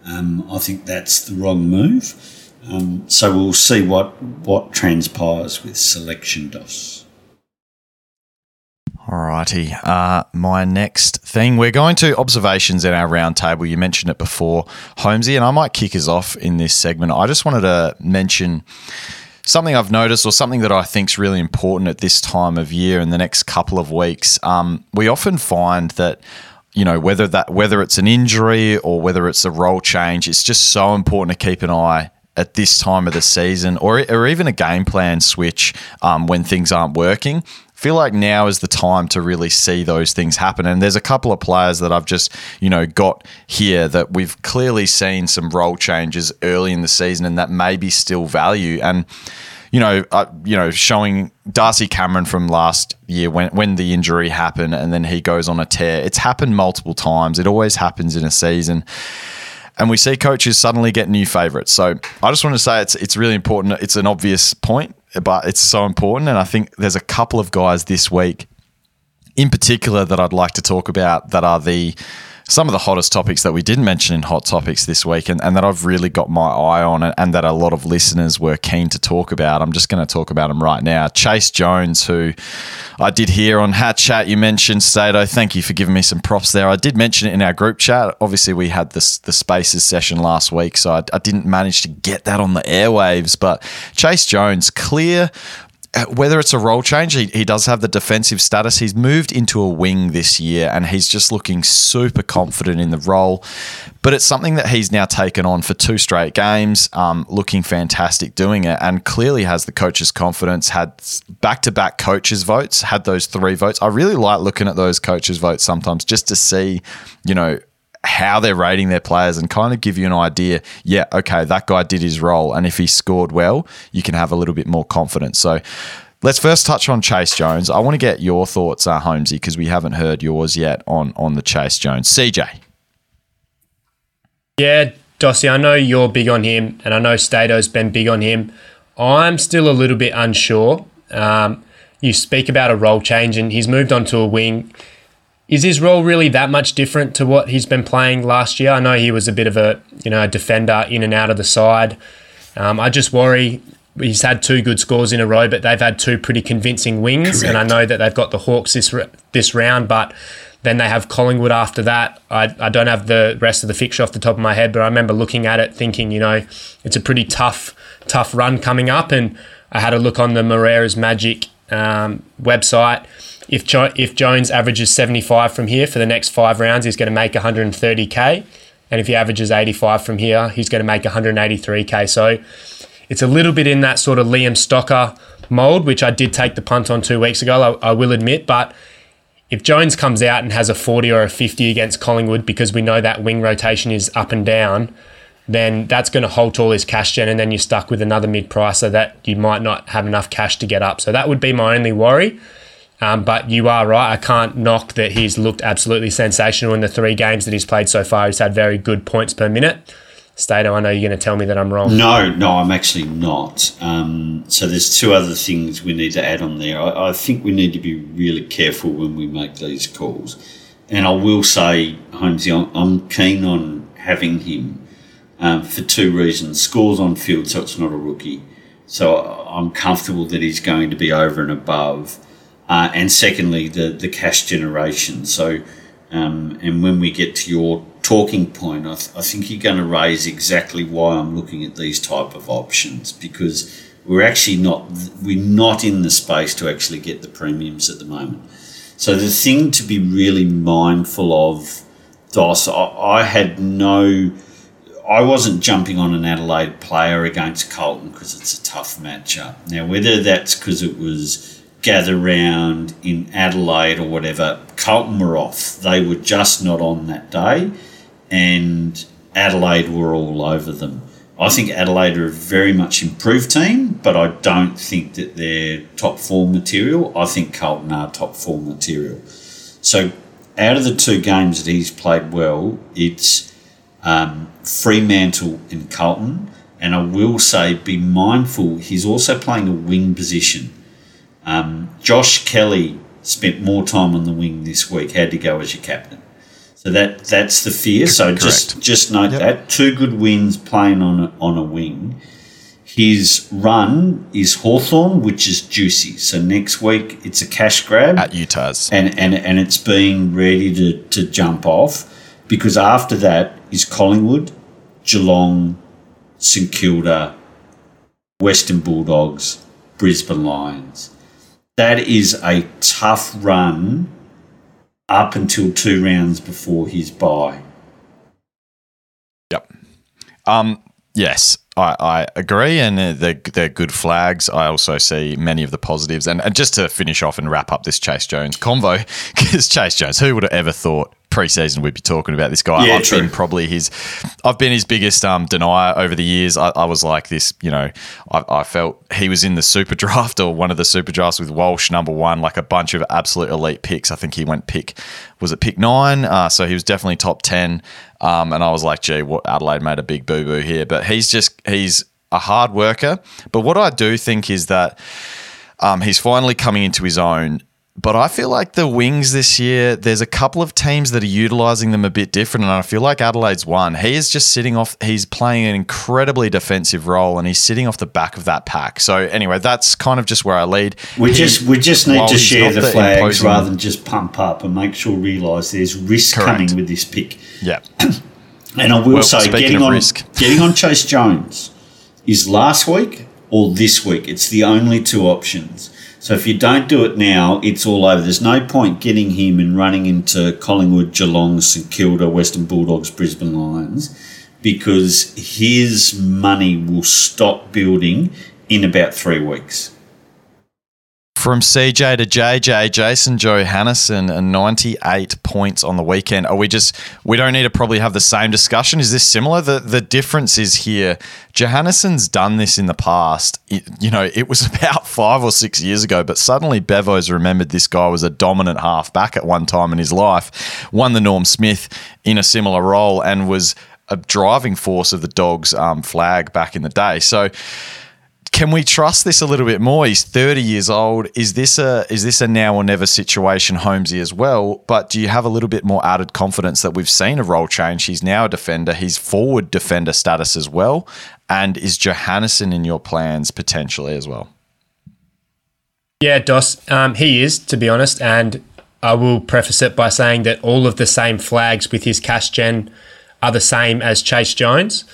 Um, I think that's the wrong move. Um, so we'll see what what transpires with selection dos. Alrighty. Uh, my next thing, we're going to observations in our roundtable. You mentioned it before, Holmesy, and I might kick us off in this segment. I just wanted to mention something I've noticed or something that I think is really important at this time of year in the next couple of weeks. Um, we often find that you know whether that whether it's an injury or whether it's a role change, it's just so important to keep an eye at this time of the season or, or even a game plan switch um, when things aren't working feel like now is the time to really see those things happen. And there's a couple of players that I've just, you know, got here that we've clearly seen some role changes early in the season and that maybe still value. And, you know, uh, you know, showing Darcy Cameron from last year when when the injury happened and then he goes on a tear. It's happened multiple times. It always happens in a season and we see coaches suddenly get new favorites. So I just want to say it's it's really important. It's an obvious point but it's so important. And I think there's a couple of guys this week in particular that I'd like to talk about that are the some of the hottest topics that we didn't mention in Hot Topics this week and, and that I've really got my eye on and, and, that a lot of listeners were keen to talk about. I'm just going to talk about them right now. Chayce Jones, who I did hear on Hat Chat, you mentioned, Stato. Thank you for giving me some props there. I did mention it in our group chat. Obviously, we had this the Spaces session last week, so I, I didn't manage to get that on the airwaves. But Chayce Jones, clear whether it's a role change, he, he does have the defensive status. He's moved into a wing this year and he's just looking super confident in the role. But it's something that he's now taken on for two straight games, um, looking fantastic doing it, and clearly has the coach's confidence. Had back to back coaches' votes, had those three votes. I really like looking at those coaches' votes sometimes just to see, you know, how they're rating their players and kind of give you an idea. Yeah, okay, that guy did his role, and if he scored well, you can have a little bit more confidence. So. Let's first touch on Chayce Jones. I want to get your thoughts, uh, Holmesy, because we haven't heard yours yet on on the Chayce Jones. CJ. Yeah, Dossie, I know you're big on him, and I know Stato's been big on him. I'm still a little bit unsure. Um, you speak about a role change, and he's moved on to a wing. Is his role really that much different to what he's been playing last year? I know he was a bit of a you know a defender in and out of the side. Um, I just worry he's had two good scores in a row, but they've had two pretty convincing wings, Correct. and I know that they've got the Hawks this this round, but then they have Collingwood after that. I, I don't have the rest of the fixture off the top of my head, but I remember looking at it thinking, you know, it's a pretty tough tough run coming up, and I had a look on the Moreira's Magic um, website if jo- if Jones averages 75 from here for the next five rounds, he's going to make 130k, and if he averages 85 from here, he's going to make 183k. So it's a little bit in that sort of Liam Stocker mold, which I did take the punt on two weeks ago. I, I will admit, but if Jones comes out and has a 40 or a 50 against Collingwood because we know that wing rotation is up and down, then that's going to halt all his cash gen, and then you're stuck with another mid pricer that you might not have enough cash to get up. So that would be my only worry. Um, but you are right. I can't knock that he's looked absolutely sensational in the three games that he's played so far. He's had very good points per minute. Stato, I know you're going to tell me that I'm wrong. No, no, I'm actually not. Um, so there's two other things we need to add on there. I, I, think we need to be really careful when we make these calls. And I will say, Holmesy, I'm keen on having him um, for two reasons. Scores on field, so it's not a rookie. So I'm comfortable that he's going to be over and above uh, and secondly, the, the cash generation. So, um, and when we get to your talking point, I, th- I think you're going to raise exactly why I'm looking at these type of options because we're actually not we're not in the space to actually get the premiums at the moment. So the thing to be really mindful of, Dos, I, I had no. I wasn't jumping on an Adelaide player against Carlton because it's a tough matchup. Now, whether that's because it was gather round in Adelaide or whatever, Carlton were off. They were just not on that day, and Adelaide were all over them. I think Adelaide are a very much improved team, but I don't think that they're top four material. I think Carlton are top four material. So, out of the two games that he's played well, it's um, Fremantle and Carlton And I will say, be mindful, he's also playing a wing position. Um, Josh Kelly spent more time on the wing this week, had to go as your captain. So that that's the fear. So Correct. just just note Yep. that two good wins playing on a, on a wing. His run is Hawthorn, which is juicy. So next week it's a cash grab At Utah's. and, and, and it's being ready to, to jump off because after that is Collingwood, Geelong, St Kilda, Western Bulldogs, Brisbane Lions. That is a tough run up until two rounds before his bye. Yep. Um, yes, I, I agree, and they're, they're good flags. I also see many of the positives. And, and just to finish off and wrap up this Chayce Jones convo, (laughs) because Chayce Jones, who would have ever thought preseason we'd be talking about this guy? Yeah, I've true. been probably his, I've been his biggest um, denier over the years. I, I was like this, you know, I, I felt he was in the super (laughs) draft or one of the super drafts with Walsh number one, like a bunch of absolute elite picks. I think he went pick, was it pick nine? Uh, so he was definitely top 10. Um, and I was like, gee, what Adelaide made a big boo boo here. But he's just, he's a hard worker. But what I do think is that um, he's finally coming into his own. But I feel like the wings this year, there's a couple of teams that are utilizing them a bit different. And I feel like Adelaide's one. He is just sitting off, he's playing an incredibly defensive role and he's sitting off the back of that pack. So, anyway, that's kind of just where I lead. We He- just we just need to share not the flags imposing- rather than just pump up and make sure realise there's risk Correct. coming with this pick. Yeah. And I will Well, say, getting on risk. getting on Chayce Jones is last week or this week. It's the only two options. So if you don't do it now, it's all over. There's no point getting him and running into Collingwood, Geelong, St Kilda, Western Bulldogs, Brisbane Lions, because his money will stop building in about three weeks. From CJ to JJ, Jason Johannisen, and 98 points on the weekend. Are we just, we don't need to probably have the same discussion? Is this similar? The, the difference is here. Johannisen's done this in the past. It- you know, it was (laughs) about five or six years ago, but suddenly Bevo's remembered this guy was a dominant halfback at one time in his life, won the Norm Smith in a similar role, and was a driving force of the Dogs um, flag back in the day. So, can we trust this a little bit more? He's 30 years old. Is this a is this a now or never situation, Holmesy as well? But do you have a little bit more added confidence that we've seen a role change? He's now a defender. He's forward defender status as well. And is Johannisen in your plans potentially as well? Yeah, Dos, um, he is, to be honest. And I will preface it by saying that all of the same flags with his cash gen are the same as Chayce Jones.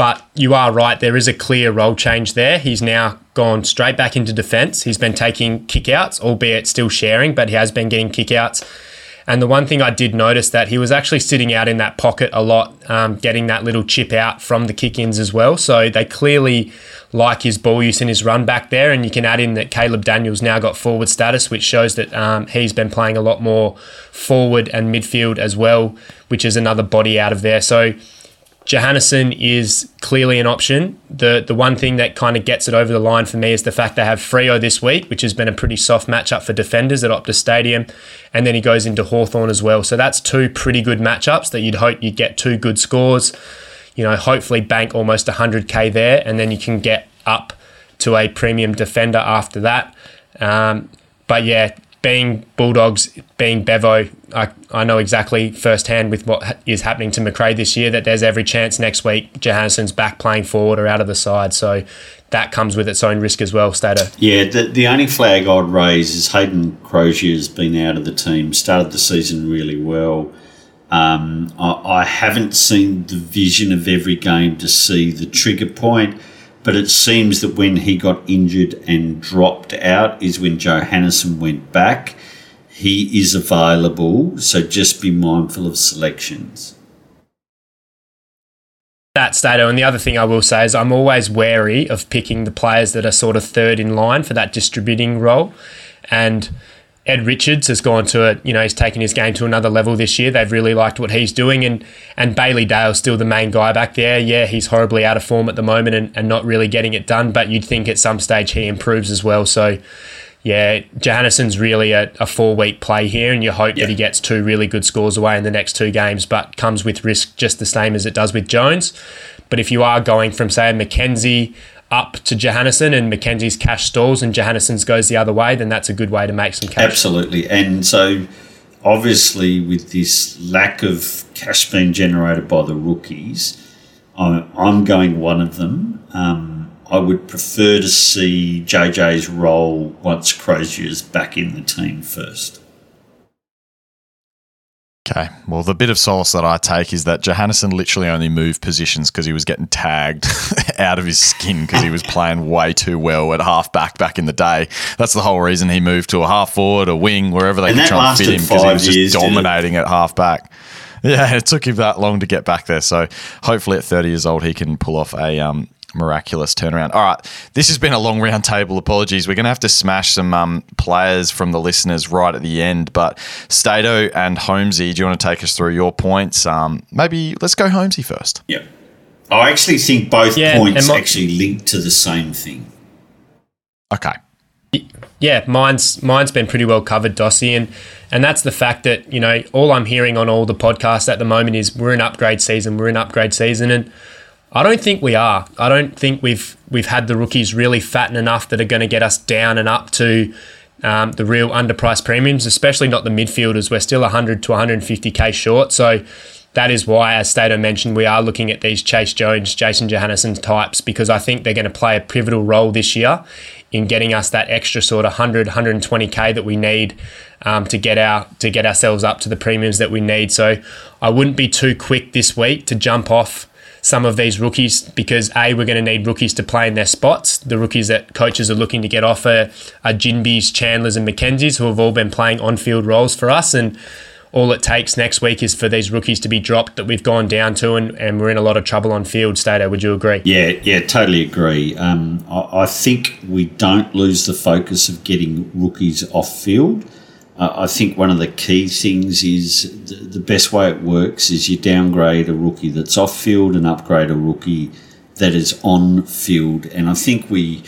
But you are right, there is a clear role change there. He's now gone straight back into defence. He's been taking kickouts, albeit still sharing, but he has been getting kickouts. And the one thing I did notice that he was actually sitting out in that pocket a lot, um, getting that little chip out from the kick ins as well. So they clearly like his ball use and his run back there. And you can add in that Caleb Daniels now got forward status, which shows that um, he's been playing a lot more forward and midfield as well, which is another body out of there. So Johannisen is clearly an option. The the one thing that kind of gets it over the line for me is the fact they have Freo this week, which has been a pretty soft matchup for defenders at Optus Stadium, and then he goes into Hawthorn as well. So that's two pretty good matchups that you'd hope you'd get two good scores. You know, hopefully bank almost 100k there, and then you can get up to a premium defender after that. Um, but yeah, being Bulldogs, being Bevo, I, I know exactly firsthand with what is happening to Macrae this year that there's every chance next week Johannisen's back playing forward or out of the side. So that comes with its own risk as well, Stato. Yeah, the, the only flag I'd raise is Hayden Crozier has been out of the team, started the season really well. Um, I, I haven't seen the vision of every game to see the trigger point, but it seems that when he got injured and dropped out is when Johannisen went back. He is available, so just be mindful of selections. that Stato. And the other thing I will say is I'm always wary of picking the players that are sort of third in line for that distributing role. And Ed Richards has gone to it, you know, he's taken his game to another level this year. They've really liked what he's doing. And and Bailey Dale's still the main guy back there. Yeah, he's horribly out of form at the moment and, and not really getting it done, but you'd think at some stage he improves as well. So yeah, Johannisen's really a, a four week play here, and you hope Yeah. that he gets two really good scores away in the next two games, but comes with risk just the same as it does with Jones. But if you are going from, say, Mackenzie up to Johannisen and Mackenzie's cash stalls and Johannisen's goes the other way, then that's a good way to make some cash. Absolutely. And so, obviously, with this lack of cash being generated by the rookies, I'm going one of them. Um, I would prefer to see JJ's role once Crozier's back in the team first. Okay. Well, the bit of solace that I take is that Johannisen literally only moved positions because he was getting tagged (laughs) out of his skin because he was playing way too well at half back back in the day. That's the whole reason he moved to a half forward, a wing, wherever they And could try and fit him because he was just years, dominating at half back. Yeah, (laughs) it took him that long to get back there. So hopefully at 30 years old, he can pull off a um, miraculous turnaround. All right, this has been a long round table. Apologies. We're going to have to smash some um, players from the listeners right at the end. But Stato and Holmesy, do you want to take us through your points? Um, maybe let's go Holmesy first. Yep. I actually think both Yeah, points my- actually link to the same thing. Okay. Yeah, mine's mine's been pretty well covered, Dossie, and and that's the fact that you know all I'm hearing on all the podcasts at the moment is we're in upgrade season, we're in upgrade season, and I don't think we are. I don't think we've we've had the rookies really fatten enough that are going to get us down and up to um, the real underpriced premiums, especially not the midfielders. We're still 100 to 150k short, so that is why, as Stato mentioned, we are looking at these Chayce Jones, Jason Johannisen types because I think they're going to play a pivotal role this year in getting us that extra sort of 100, 120k that we need um, to get our to get ourselves up to the premiums that we need. So I wouldn't be too quick this week to jump off some of these rookies because a we're going to need rookies to play in their spots. The rookies that coaches are looking to get off are, are Ginbeys, Chandlers, and Mackenzies who have all been playing on-field roles for us and. All it takes next week is for these rookies to be dropped that we've gone down to, and, and we're in a lot of trouble on field. Stato, would you agree? Yeah, yeah, totally agree. Um, I, I think we don't lose the focus of getting rookies off field. I think one of the key things is the, the best way it works is you downgrade a rookie that's off field and upgrade a rookie that is on field. And I think we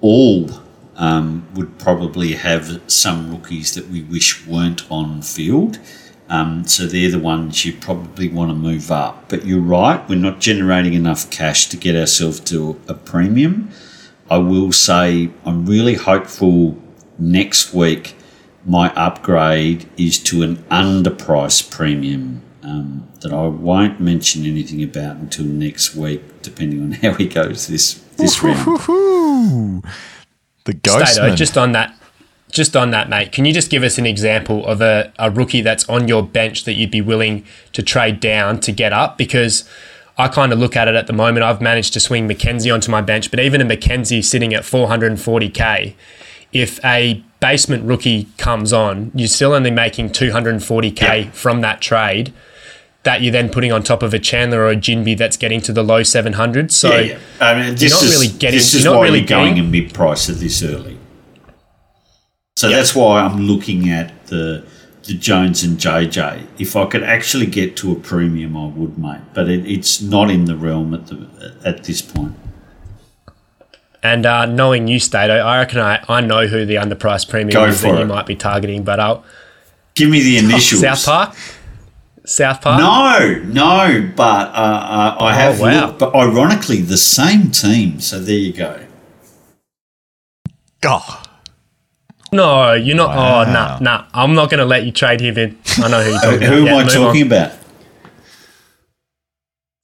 all um, would probably have some rookies that we wish weren't on field. Um, so they're the ones you probably want to move up. But you're right, we're not generating enough cash to get ourselves to a premium. I will say I'm really hopeful next week my upgrade is to an underpriced premium um, that I won't mention anything about until next week, depending on (laughs) how he goes this this round. Woohoo! The Stato, Ghostman. just on that, just on that, mate. Can you just give us an example of a, a rookie that's on your bench that you'd be willing to trade down to get up? Because I kind of look at it at the moment. I've managed to swing Mackenzie onto my bench, but even a Mackenzie sitting at 440k, if a basement rookie comes on, you're still only making 240k Yeah. from that trade. That you're then putting on top of a Chandler or a Ginbey that's getting to the low 700s. So yeah, yeah. I mean, this not is, really getting- This is you're not why really you're going getting- a mid price at this early. So that's why I'm looking at the the Jones and JJ. If I could actually get to a premium, I would, mate. But it, it's not in the realm at the at this point. And uh, knowing you, Stato, I reckon I, I know who the underpriced premium Go is that it. you might be targeting, but I'll Give me the (laughs) initials. South Park. South Park. No, no, but uh, uh, I Oh, have wow. looked. But ironically, the same team. So there you go. Oh, No, you're not. Wow. Oh, nah, nah. I'm not going to let you trade him in. I know who you're (laughs) talking who about. Who am Yeah, I talking on. about?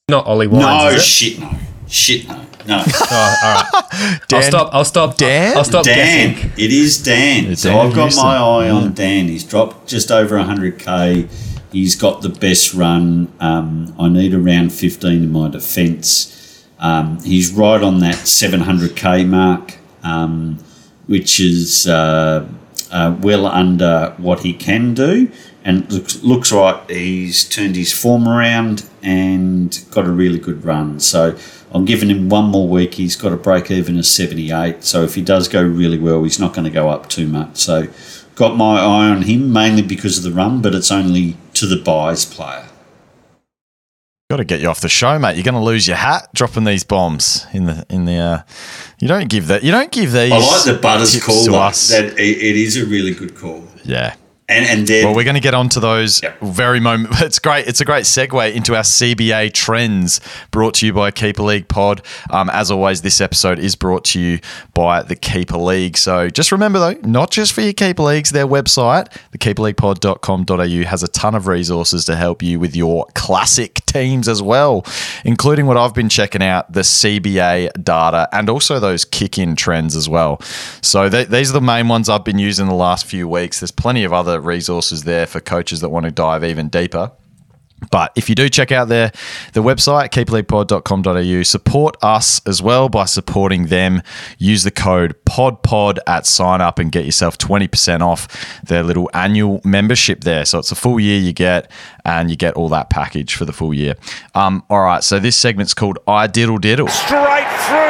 Not Ollie Wines. No, is it? shit, no, shit, no, no. (laughs) Oh, all right. (laughs) Dan, I'll stop. I'll stop. Dan? I'll stop Dan, guessing. it is Dan. It's so Dan I've got Houston. my eye on Dan. He's dropped just over 100k. He's got the best run. Um, I need around 15 in my defence. Um, he's right on that 700k mark, um, which is uh, uh, well under what he can do. And looks, looks right. He's turned his form around and got a really good run. So I'm giving him one more week. He's got a break even of 78. So if he does go really well, he's not going to go up too much. So got my eye on him mainly because of the run, but it's only to the buys player. Got to get you off the show, mate. You're going to lose your hat dropping these bombs in the in the. Uh, you don't give that. You don't give these. I like the Butters call. to us. That it, it is a really good call. yeah. And and then Well, we're going to get onto those Yep. very moment. (laughs) It's great. It's a great segue into our CBA trends brought to you by Keeper League Pod. Um, as always, this episode is brought to you by the Keeper League. So just remember, though, not just for your Keeper Leagues, their website, thekeeperleaguepod.com.au, has a ton of resources to help you with your classic teams as well, including what I've been checking out the CBA data and also those kick in trends as well. So th- these are the main ones I've been using the last few weeks. There's plenty of other resources there for coaches that want to dive even deeper. But if you do check out their the website, keepleaguepod.com.au, support us as well by supporting them. Use the code PODPOD at sign up and get yourself 20% off their little annual membership there. So it's a full year you get, and you get all that package for the full year. Um, all right, so this segment's called I Diddle Diddle. straight through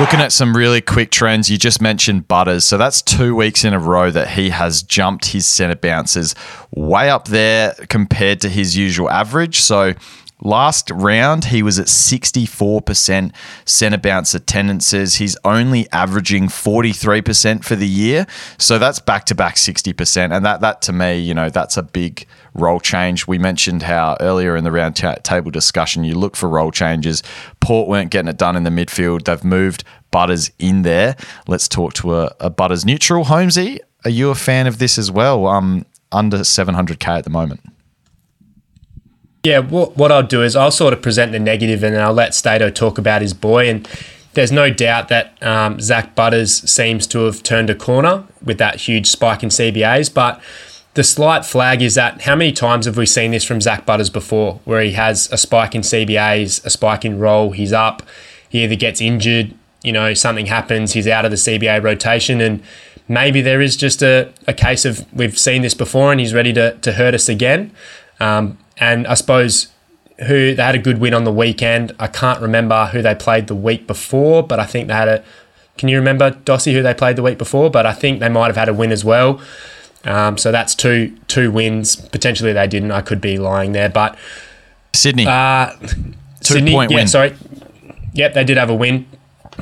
Looking at some really quick trends, you just mentioned Butters. So that's two weeks in a row that he has jumped his centre bounces way up there compared to his usual average. So last round, he was at 64% centre bounce attendances. He's only averaging 43% for the year. So that's back to back 60%. And that, that to me, you know, that's a big role change. We mentioned how earlier in the round ta- table discussion, you look for role changes. Port weren't getting it done in the midfield. They've moved Butters in there. Let's talk to a, a Butters neutral. Holmesy, are you a fan of this as well? Um, under 700k at the moment. Yeah, what, what I'll do is I'll sort of present the negative and then I'll let Stato talk about his boy. And there's no doubt that um, Zak Butters seems to have turned a corner with that huge spike in CBAs. But the slight flag is that how many times have we seen this from Zak Butters before, where he has a spike in CBAs, a spike in roll, he's up, he either gets injured, you know, something happens, he's out of the CBA rotation, and maybe there is just a, a case of we've seen this before and he's ready to, to hurt us again. Um, and I suppose who they had a good win on the weekend. I can't remember who they played the week before, but I think they had a. Can you remember Dossie who they played the week before? But I think they might have had a win as well. Um, so that's two two wins. Potentially they didn't. I could be lying there, but Sydney, uh, two Sydney, point yeah, win. sorry. Yep, they did have a win.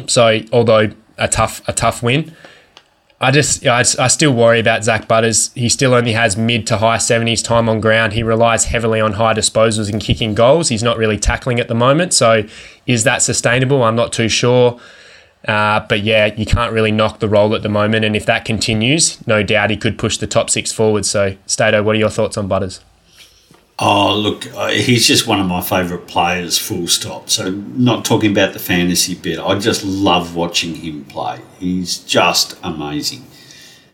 So although a tough a tough win, I just I, I still worry about Zak Butters. He still only has mid to high seventies time on ground. He relies heavily on high disposals and kicking goals. He's not really tackling at the moment. So is that sustainable? I'm not too sure. Uh, but yeah, you can't really knock the role at the moment. And if that continues, no doubt he could push the top six forward. So Stato, what are your thoughts on Butters? Oh, look, uh, he's just one of my favourite players, full stop. So, not talking about the fantasy bit, I just love watching him play. He's just amazing.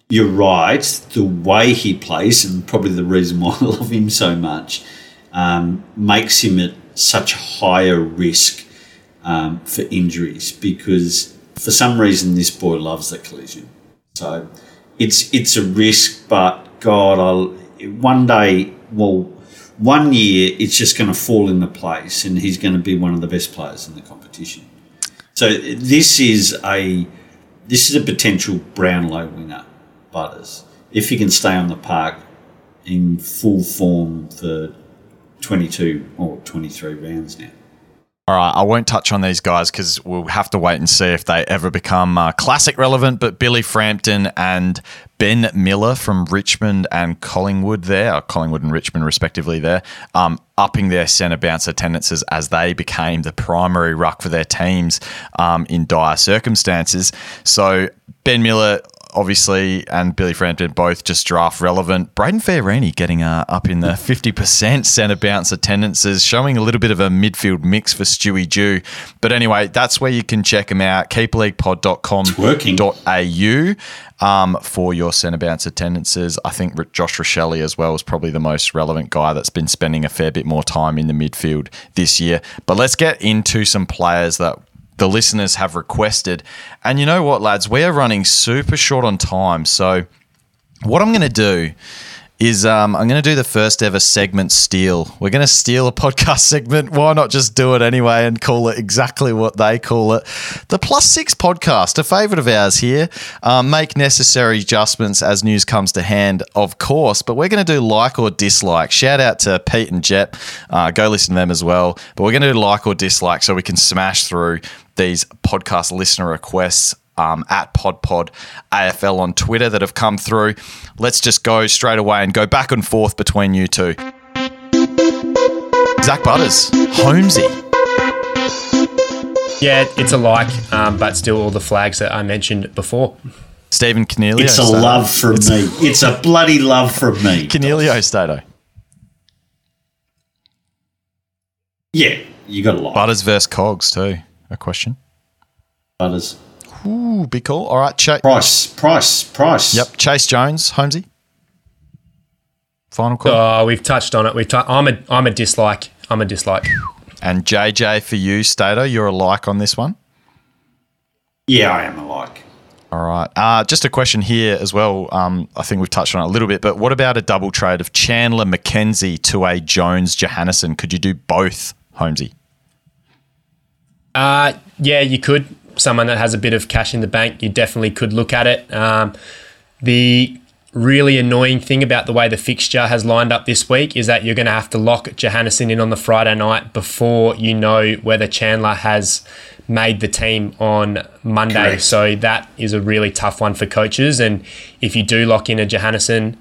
You're right, the way he plays, and probably the reason why (laughs) I love him so much, um, makes him at such higher risk um, for injuries because for some reason this boy loves the collision. So, it's it's a risk, but God, I'll, one day, well, one year it's just going to fall into place and he's going to be one of the best players in the competition. So this is a this is a potential Brownlow winner, Butters. If he can stay on the park in full form for 22 or 23 rounds now. All right, I won't touch on these guys because we'll have to wait and see if they ever become uh, classic relevant. But Billy Frampton and Ben Miller from Richmond and Collingwood there, or Collingwood and Richmond respectively there, um, upping their centre bounce attendances as they became the primary ruck for their teams um, in dire circumstances. So Ben Miller obviously, and Billy Frampton both just draft relevant. Brayden Fiorini getting uh, up in the 50% centre bounce attendances, showing a little bit of a midfield mix for Stewie Dew. But anyway, that's where you can check them out. keepleaguepod.com.au um, for your centre bounce attendances. I think Josh Rachele as well is probably the most relevant guy that's been spending a fair bit more time in the midfield this year. But let's get into some players that the listeners have requested. And you know what, lads? We are running super short on time. So, what I'm going to do is um, I'm going to do the first ever segment steal. We're going to steal a podcast (laughs) segment. Why not just do it anyway and call it exactly what they call it? The Plus Six podcast, a favourite of ours here. Um, make necessary adjustments as news comes to hand, of course, but we're going to do like or dislike. Shout out to Pete and Jep. Uh, go listen to them as well. But we're going to do like or dislike so we can smash through these podcast listener requests um, at PodPod AFL on Twitter that have come through. Let's just go straight away and go back and forth between you two. Zak Butters, Holmesy. Yeah, it's a like, um, but still all the flags that I mentioned before. Stephen Coniglio. It's a Stato. love from me. (laughs) It's a bloody love from me. Coniglio Stato. Yeah, you got a lot. Butters versus Cogs too. A question. Butters. Ooh, be cool. All right, Chayce. Price, price, price. Yep, Chayce Jones, Holmesy. Final call. Oh, we've touched on it. We've t- I'm a I'm a dislike. I'm a dislike. And JJ for you, Stato. You're a like on this one. Yeah, I am a like. All right. Uh, just a question here as well. Um, I think we've touched on it a little bit, but what about a double trade of Chandler McKenzie to a Jones Johannisen? Could you do both, Holmesy? Uh, yeah, you could. Someone that has a bit of cash in the bank, you definitely could look at it. Um, the really annoying thing about the way the fixture has lined up this week is that you're going to have to lock Johannisen in on the Friday night before you know whether Chandler has made the team on Monday. Correct. So that is a really tough one for coaches. And if you do lock in a Johannisen,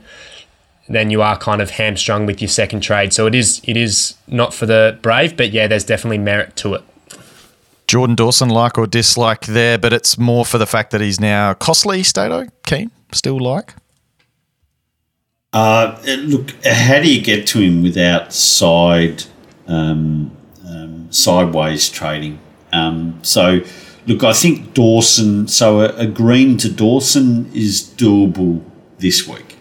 then you are kind of hamstrung with your second trade. So it is it is not for the brave, but yeah, there's definitely merit to it. Jordan Dawson, like or dislike there, but it's more for the fact that he's now costly, Stato. Keen, still like. Uh, look, how do you get to him without side um, um, sideways trading? Um, so, look, I think Dawson. So, a, a green to Dawson is doable this week.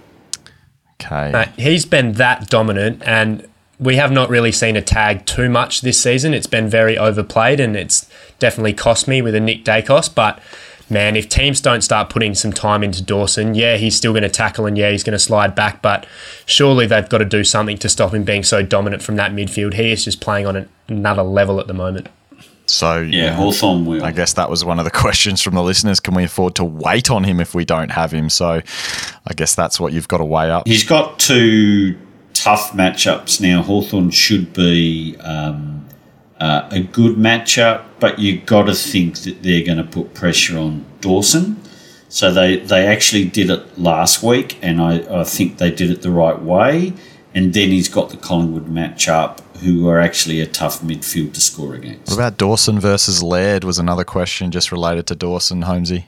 Okay. Uh, he's been that dominant, and we have not really seen a tag too much this season. It's been very overplayed, and it's definitely cost me with a Nick Daicos. But man, if teams don't start putting some time into Dawson, yeah, he's still going to tackle, and yeah, he's going to slide back. But surely they've got to do something to stop him being so dominant from that midfield. He is just playing on another level at the moment. So Yeah, Hawthorn will. I guess that was one of the (laughs) questions from the listeners. Can we afford to wait on him if we don't have him? So I guess that's what you've got to weigh up. He's got two tough matchups now. Hawthorn should be um, uh, a good matchup, but you've got to think that they're going to put pressure on Dawson. So they, they actually did it last week, and I, I think they did it the right way. And then he's got the Collingwood matchup, who are actually a tough midfield to score against. What about Dawson versus Laird was another question just related to Dawson, Holmesy.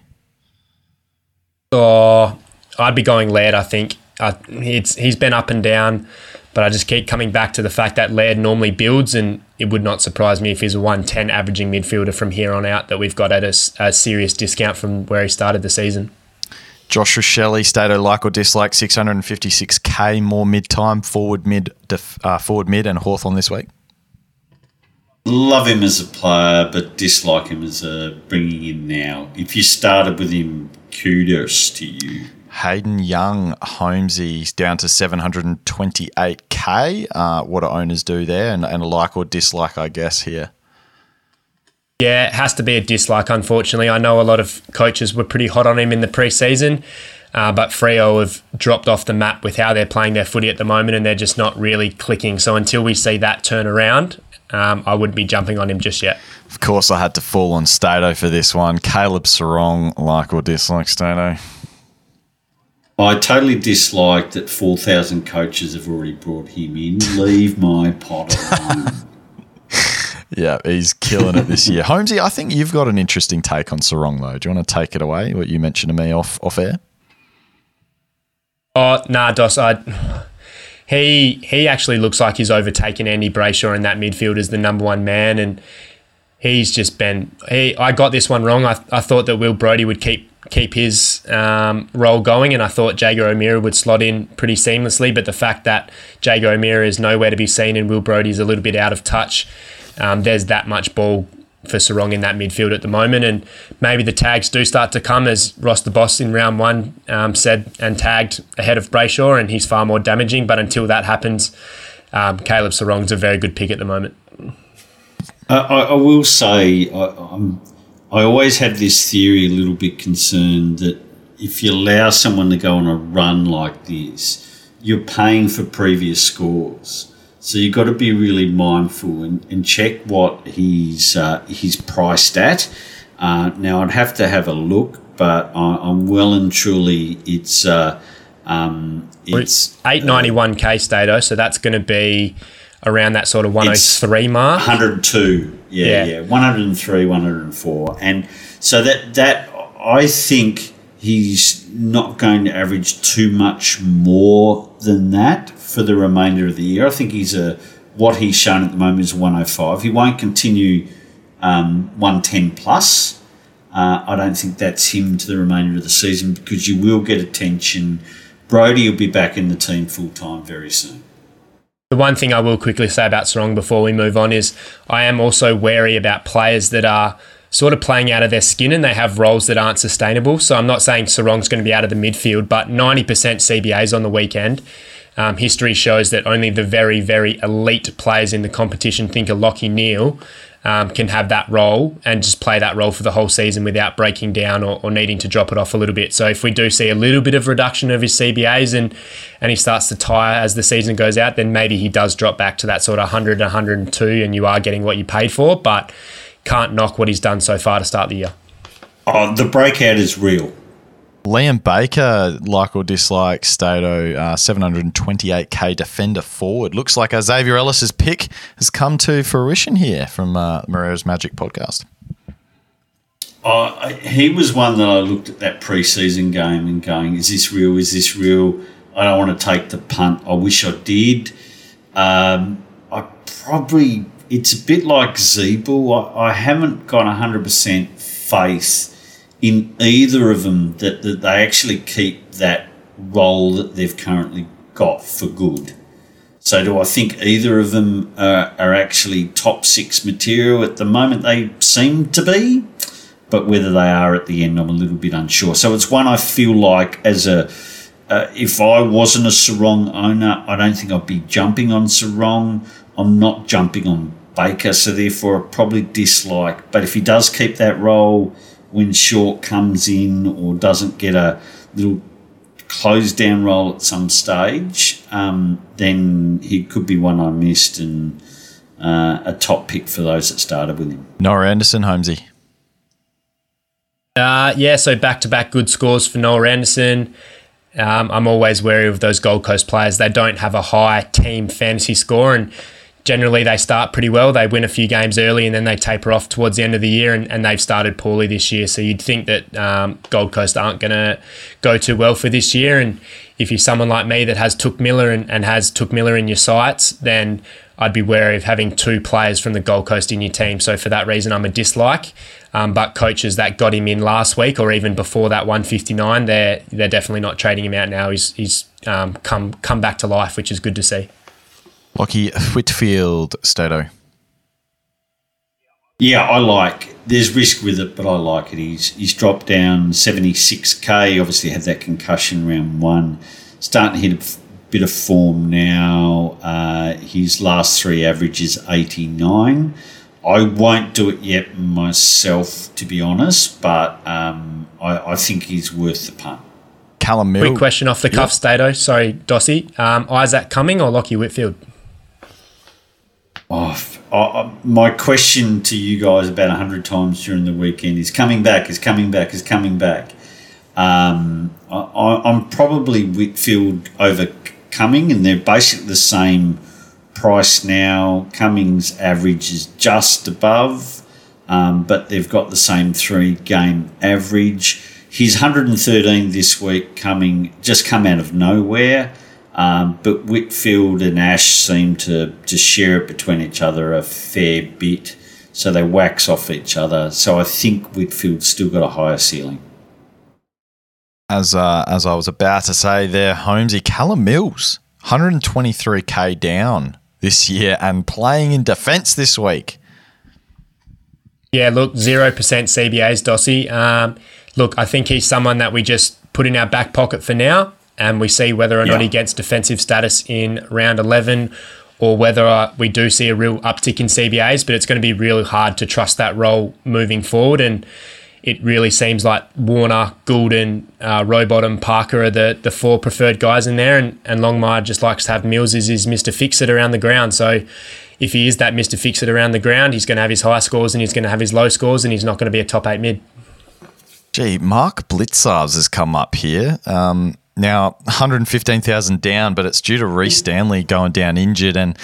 Oh, I'd be going Laird. I think uh, it's he's been up and down, but I just keep coming back to the fact that Laird normally builds, and it would not surprise me if he's a one ten averaging midfielder from here on out that we've got at a, s- a serious discount from where he started the season. Josh Rachele, Stato, like or dislike, 656k more mid time, forward mid, def, uh, forward mid, and Hawthorn this week. Love him as a player, but dislike him as a bringing in now. If you started with him, kudos to you. Hayden Young, Holmesy's down to 728k. Uh, what do owners do there? And, and a like or dislike, I guess, here. Yeah, it has to be a dislike, unfortunately. I know a lot of coaches were pretty hot on him in the preseason, uh, but Freo have dropped off the map with how they're playing their footy at the moment, and they're just not really clicking. So until we see that turn around, um, I wouldn't be jumping on him just yet. Of course, I had to fall on Stato for this one. Caleb Serong, like or dislike, Stato. I totally dislike that 4,000 coaches have already brought him in. Leave my pot alone. (laughs) Yeah, he's killing it this year. (laughs) Holmesy, I think you've got an interesting take on Serong, though. Do you want to take it away? What you mentioned to me off off air? Oh, nah, Dos, I, he he actually looks like he's overtaken Andy Brayshaw in that midfield as the number one man, and he's just been. He, I got this one wrong. I, I thought that Will Brodie would keep keep his um, role going, and I thought Jaeger O'Meara would slot in pretty seamlessly. But the fact that Jaeger O'Meara is nowhere to be seen and Will Brodie's a little bit out of touch, um, there's that much ball for Serong in that midfield at the moment. And maybe the tags do start to come, as Ross the Boss in round one um, said and tagged ahead of Brayshaw, and he's far more damaging. But until that happens, um, Caleb Serong's a very good pick at the moment. Uh, I, I, will say, I, I'm, I always have this theory a little bit concerned that if you allow someone to go on a run like this, you're paying for previous scores. So you've got to be really mindful and, and check what he's uh, he's priced at. Uh, now I'd have to have a look, but I, am well and truly it's uh, um, it's eight ninety one k stato, so that's going to be around that sort of one hundred oh three mark. One hundred two, yeah, yeah, yeah, one hundred and three, one hundred and four, and so that that I think he's not going to average too much more than that for the remainder of the year. I think he's a what he's shown at the moment is 105. He won't continue um, 110 plus. Uh, I don't think that's him to the remainder of the season because you will get attention. Brodie will be back in the team full time very soon. The one thing I will quickly say about Serong before we move on is I am also wary about players that are sort of playing out of their skin and they have roles that aren't sustainable. So I'm not saying Serong's going to be out of the midfield, but 90% CBAs on the weekend. Um, history shows that only the very, very elite players in the competition, think of Lachie Neale, um, can have that role and just play that role for the whole season without breaking down or, or, needing to drop it off a little bit. So if we do see a little bit of reduction of his CBAs and and he starts to tire as the season goes out, then maybe he does drop back to that sort of 100, 102, and you are getting what you paid for. But can't knock what he's done so far to start the year. Oh, the breakout is real. Liam Baker, like or dislike, Stato, uh, 728k defender forward. Looks like Xavier Ellis's pick has come to fruition here from uh, Magic podcast. Uh, he was one that I looked at that preseason game and going, is this real? Is this real? I don't want to take the punt. I wish I did. Um, I probably, it's a bit like Ziebell. I, I haven't got 100% faith in either of them that, that they actually keep that role that they've currently got for good. So, do I think either of them are, are actually top six material at the moment? They seem to be, but whether they are at the end, I'm a little bit unsure. So, it's one I feel like as a uh, if I wasn't a Serong owner, I don't think I'd be jumping on Serong. I'm not jumping on Baker, so therefore I probably dislike. But if he does keep that role, when Short comes in or doesn't get a little closed down role at some stage, um, then he could be one I missed and uh, a top pick for those that started with him. Noah Anderson, Holmesy. Uh, yeah, so back to back good scores for Noah Anderson. Um, I'm always wary of those Gold Coast players. They don't have a high team fantasy score, and generally they start pretty well. They win a few games early and then they taper off towards the end of the year, and, and they've started poorly this year. So you'd think that um, Gold Coast aren't going to go too well for this year. And if you're someone like me that has Touk Miller and, and has Touk Miller in your sights, then I'd be wary of having two players from the Gold Coast in your team. So for that reason, I'm a dislike. Um, but coaches that got him in last week or even before that 159, they're they're definitely not trading him out now. He's he's um, come come back to life, which is good to see. Lachie Whitfield, Stato. Yeah, I like. There's risk with it, but I like it. He's he's dropped down 76k. Obviously, had that concussion round one. Starting to hit a bit of form now. Uh, his last three averages 89. I won't do it yet myself, to be honest, but um, I, I, think he's worth the punt. Callum Mill. Quick question off the cuff, yep. Stato. Sorry, Dossie. Um, Isaac Cumming or Lachie Whitfield? Oh, uh, my question to you guys about hundred times during the weekend is coming back, is coming back, is coming back. Um, I, am probably Whitfield over Cumming, and they're basically the same price now. Cumming's average is just above, um, but they've got the same three game average. He's 113 this week, coming just come out of nowhere. Um, but Whitfield and Ash seem to, to share it between each other a fair bit. So they wax off each other. So I think Whitfield's still got a higher ceiling. As uh, as I was about to say there, Holmesy, Callum Mills, 123k down this year and playing in defence this week. Yeah, look, 0% CBAs, Dossie. Um, look, I think he's someone that we just put in our back pocket for now, and we see whether or not Yeah. he gets defensive status in round 11 or whether uh, we do see a real uptick in CBAs, but it's going to be really hard to trust that role moving forward. And it really seems like Warner, Gulden, uh, Rowbottom, Parker are the, the four preferred guys in there, and, and Longmire just likes to have Mills as his Mr. Fix-It around the ground. So if he is that Mr. Fix-It around the ground, he's going to have his high scores and he's going to have his low scores, and he's not going to be a top eight mid. Gee, Mark Blicavs has come up here. Um, now, 115,000 down, but it's due to Rhys Stanley going down injured. And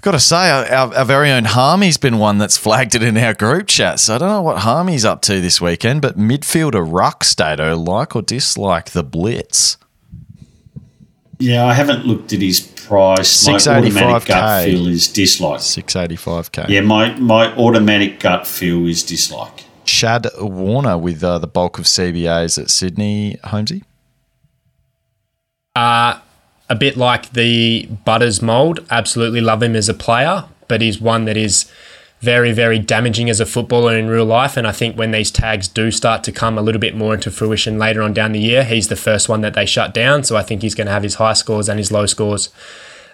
got to say, our, our, our very own Harmey's been one that's flagged it in our group chat. So I don't know what Harmey's up to this weekend, but midfielder Ruck Stato, like or dislike the Blitz? Yeah, I haven't looked at his price. My 685K. automatic gut feel is dislike. 685k. Yeah, my, my automatic gut feel is dislike. Chad Warner with uh, the bulk of CBAs at Sydney, Holmesy. Uh, a bit like the Butters mold. Absolutely love him as a player, but he's one that is very, very damaging as a footballer in real life. And I think when these tags do start to come a little bit more into fruition later on down the year, he's the first one that they shut down. So I think he's going to have his high scores and his low scores,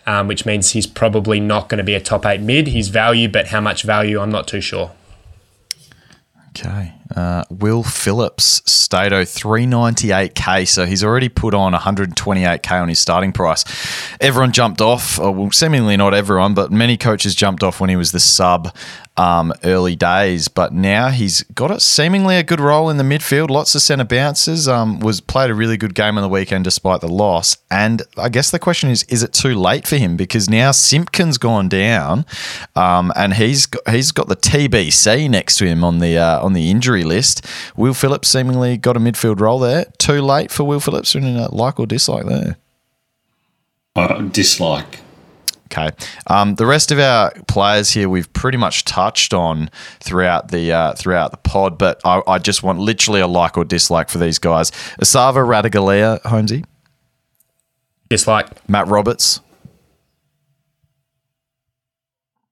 um, which means he's probably not going to be a top eight mid. His value, but how much value, I'm not too sure. Okay. Uh, Will Phillips, Stato, 398k. So he's already put on 128k on his starting price. Everyone jumped off, or well, seemingly not everyone, but many coaches jumped off when he was the sub um, early days. But now he's got a seemingly a good role in the midfield. Lots of centre bounces. Um, was played a really good game on the weekend despite the loss. And I guess the question is, is it too late for him? Because now Simpkin's gone down, um, and he's got, he's got the TBC next to him on the uh, on the injury list. Will Phillips seemingly got a midfield role there. Too late for Will Phillips, or in a like or dislike there. Uh, dislike. Okay. Um, the rest of our players here we've pretty much touched on throughout the uh, throughout the pod, but I, I just want literally a like or dislike for these guys. Asava Radigalea, Holmesy, Dislike. Matt Roberts,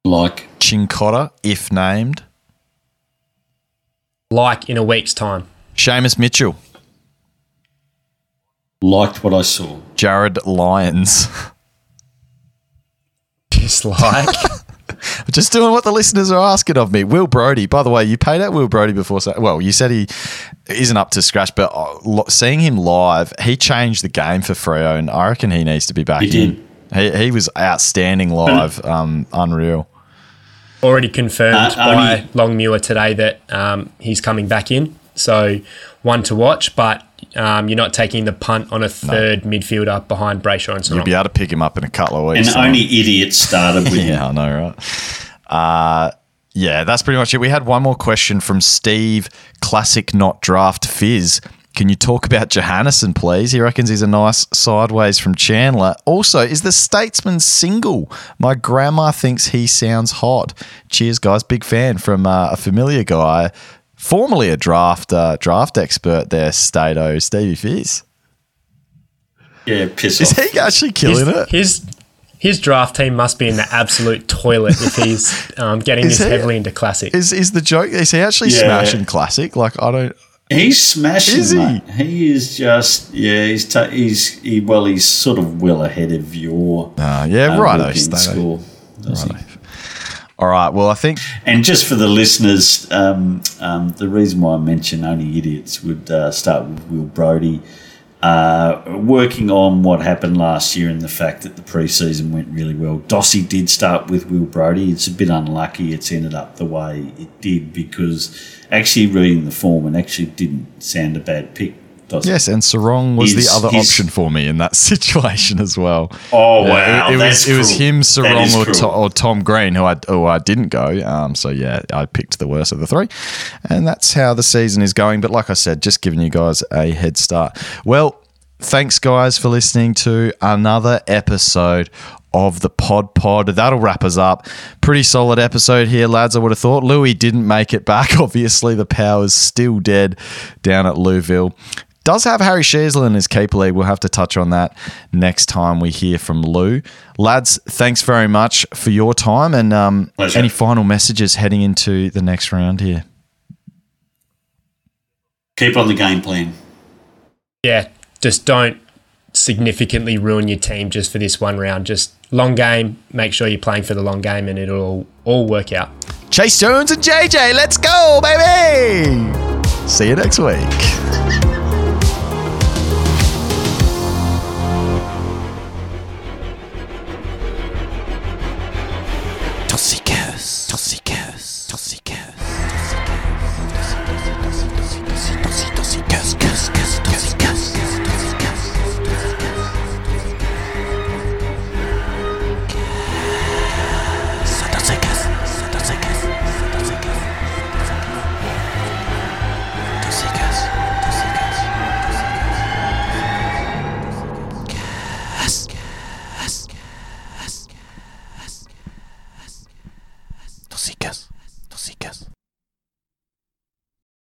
Like, Chincotta, if named, Like in a week's time. Seamus Mitchell, liked what I saw. Jared Lyons. Dislike. (laughs) Just doing what the listeners are asking of me. Will Brodie, by the way, you paid out Will Brodie before. So, well, you said he isn't up to scratch, but uh, seeing him live, he changed the game for Freo, and I reckon he needs to be back He in. He, he was outstanding live, um, unreal. Already confirmed Uh, by only- Longmire today that um, he's coming back in. So one to watch, but um, you're not taking the punt on a third midfielder behind Brayshaw and You'll be able to pick him up in a couple of weeks. time. only idiots started with him. (laughs) Yeah, I know, right? Uh, yeah, that's pretty much it. We had one more question from Steve, classic not draft fizz. Can you talk about Johannisen, please? He reckons he's a nice sideways from Chandler. Also, is the Statesman single? My grandma thinks he sounds hot. Cheers, guys. Big fan from uh, a familiar guy, formerly a draft uh, draft expert there, Stato, Stevie Fizz. Yeah, piss off. Is he actually killing his, it? his his draft team must be in the absolute toilet if he's um, getting Is this he? heavily into classic. Is is the joke? Is he actually Yeah. smashing classic? Like I don't. He's smashing, Is he? mate. He is just, yeah, he's, ta- he's he, well, he's sort of well ahead of your Uh, yeah, uh, Stato. score. he? All right. Well, I think And just for the listeners, um, um, the reason why I mention only idiots would uh, start with Will Brodie. Uh, working on what happened last year and the fact that the preseason went really well. Dossie did start with Will Brodie. It's a bit unlucky it's ended up the way it did because actually reading the form and actually didn't sound a bad pick. Yes, and Serong was He's- the other he's- option for me in that (laughs) situation as well. Oh wow, it, it was it was him, Serong, or, to, or Tom Green, who I who I didn't go. Um, so yeah, I picked the worst of the three, and that's how the season is going. But like I said, just giving you guys a head start. Well, thanks guys for listening to another episode of the Pod Pod. That'll wrap us up. Pretty solid episode here, lads. I would have thought Lewy didn't make it back. (laughs) Obviously, the power's still dead down at Louisville. does have Harry Sheezel in his keeper league. We'll have to touch on that next time we hear from Lou. Lads, thanks very much for your time and um, any final messages heading into the next round here. Keep on the game plan. Yeah, just don't significantly ruin your team just for this one round. Just long game, make sure you're playing for the long game and it'll all, work out. Chayce Jones and JJ, let's go, baby! See you next week. (laughs)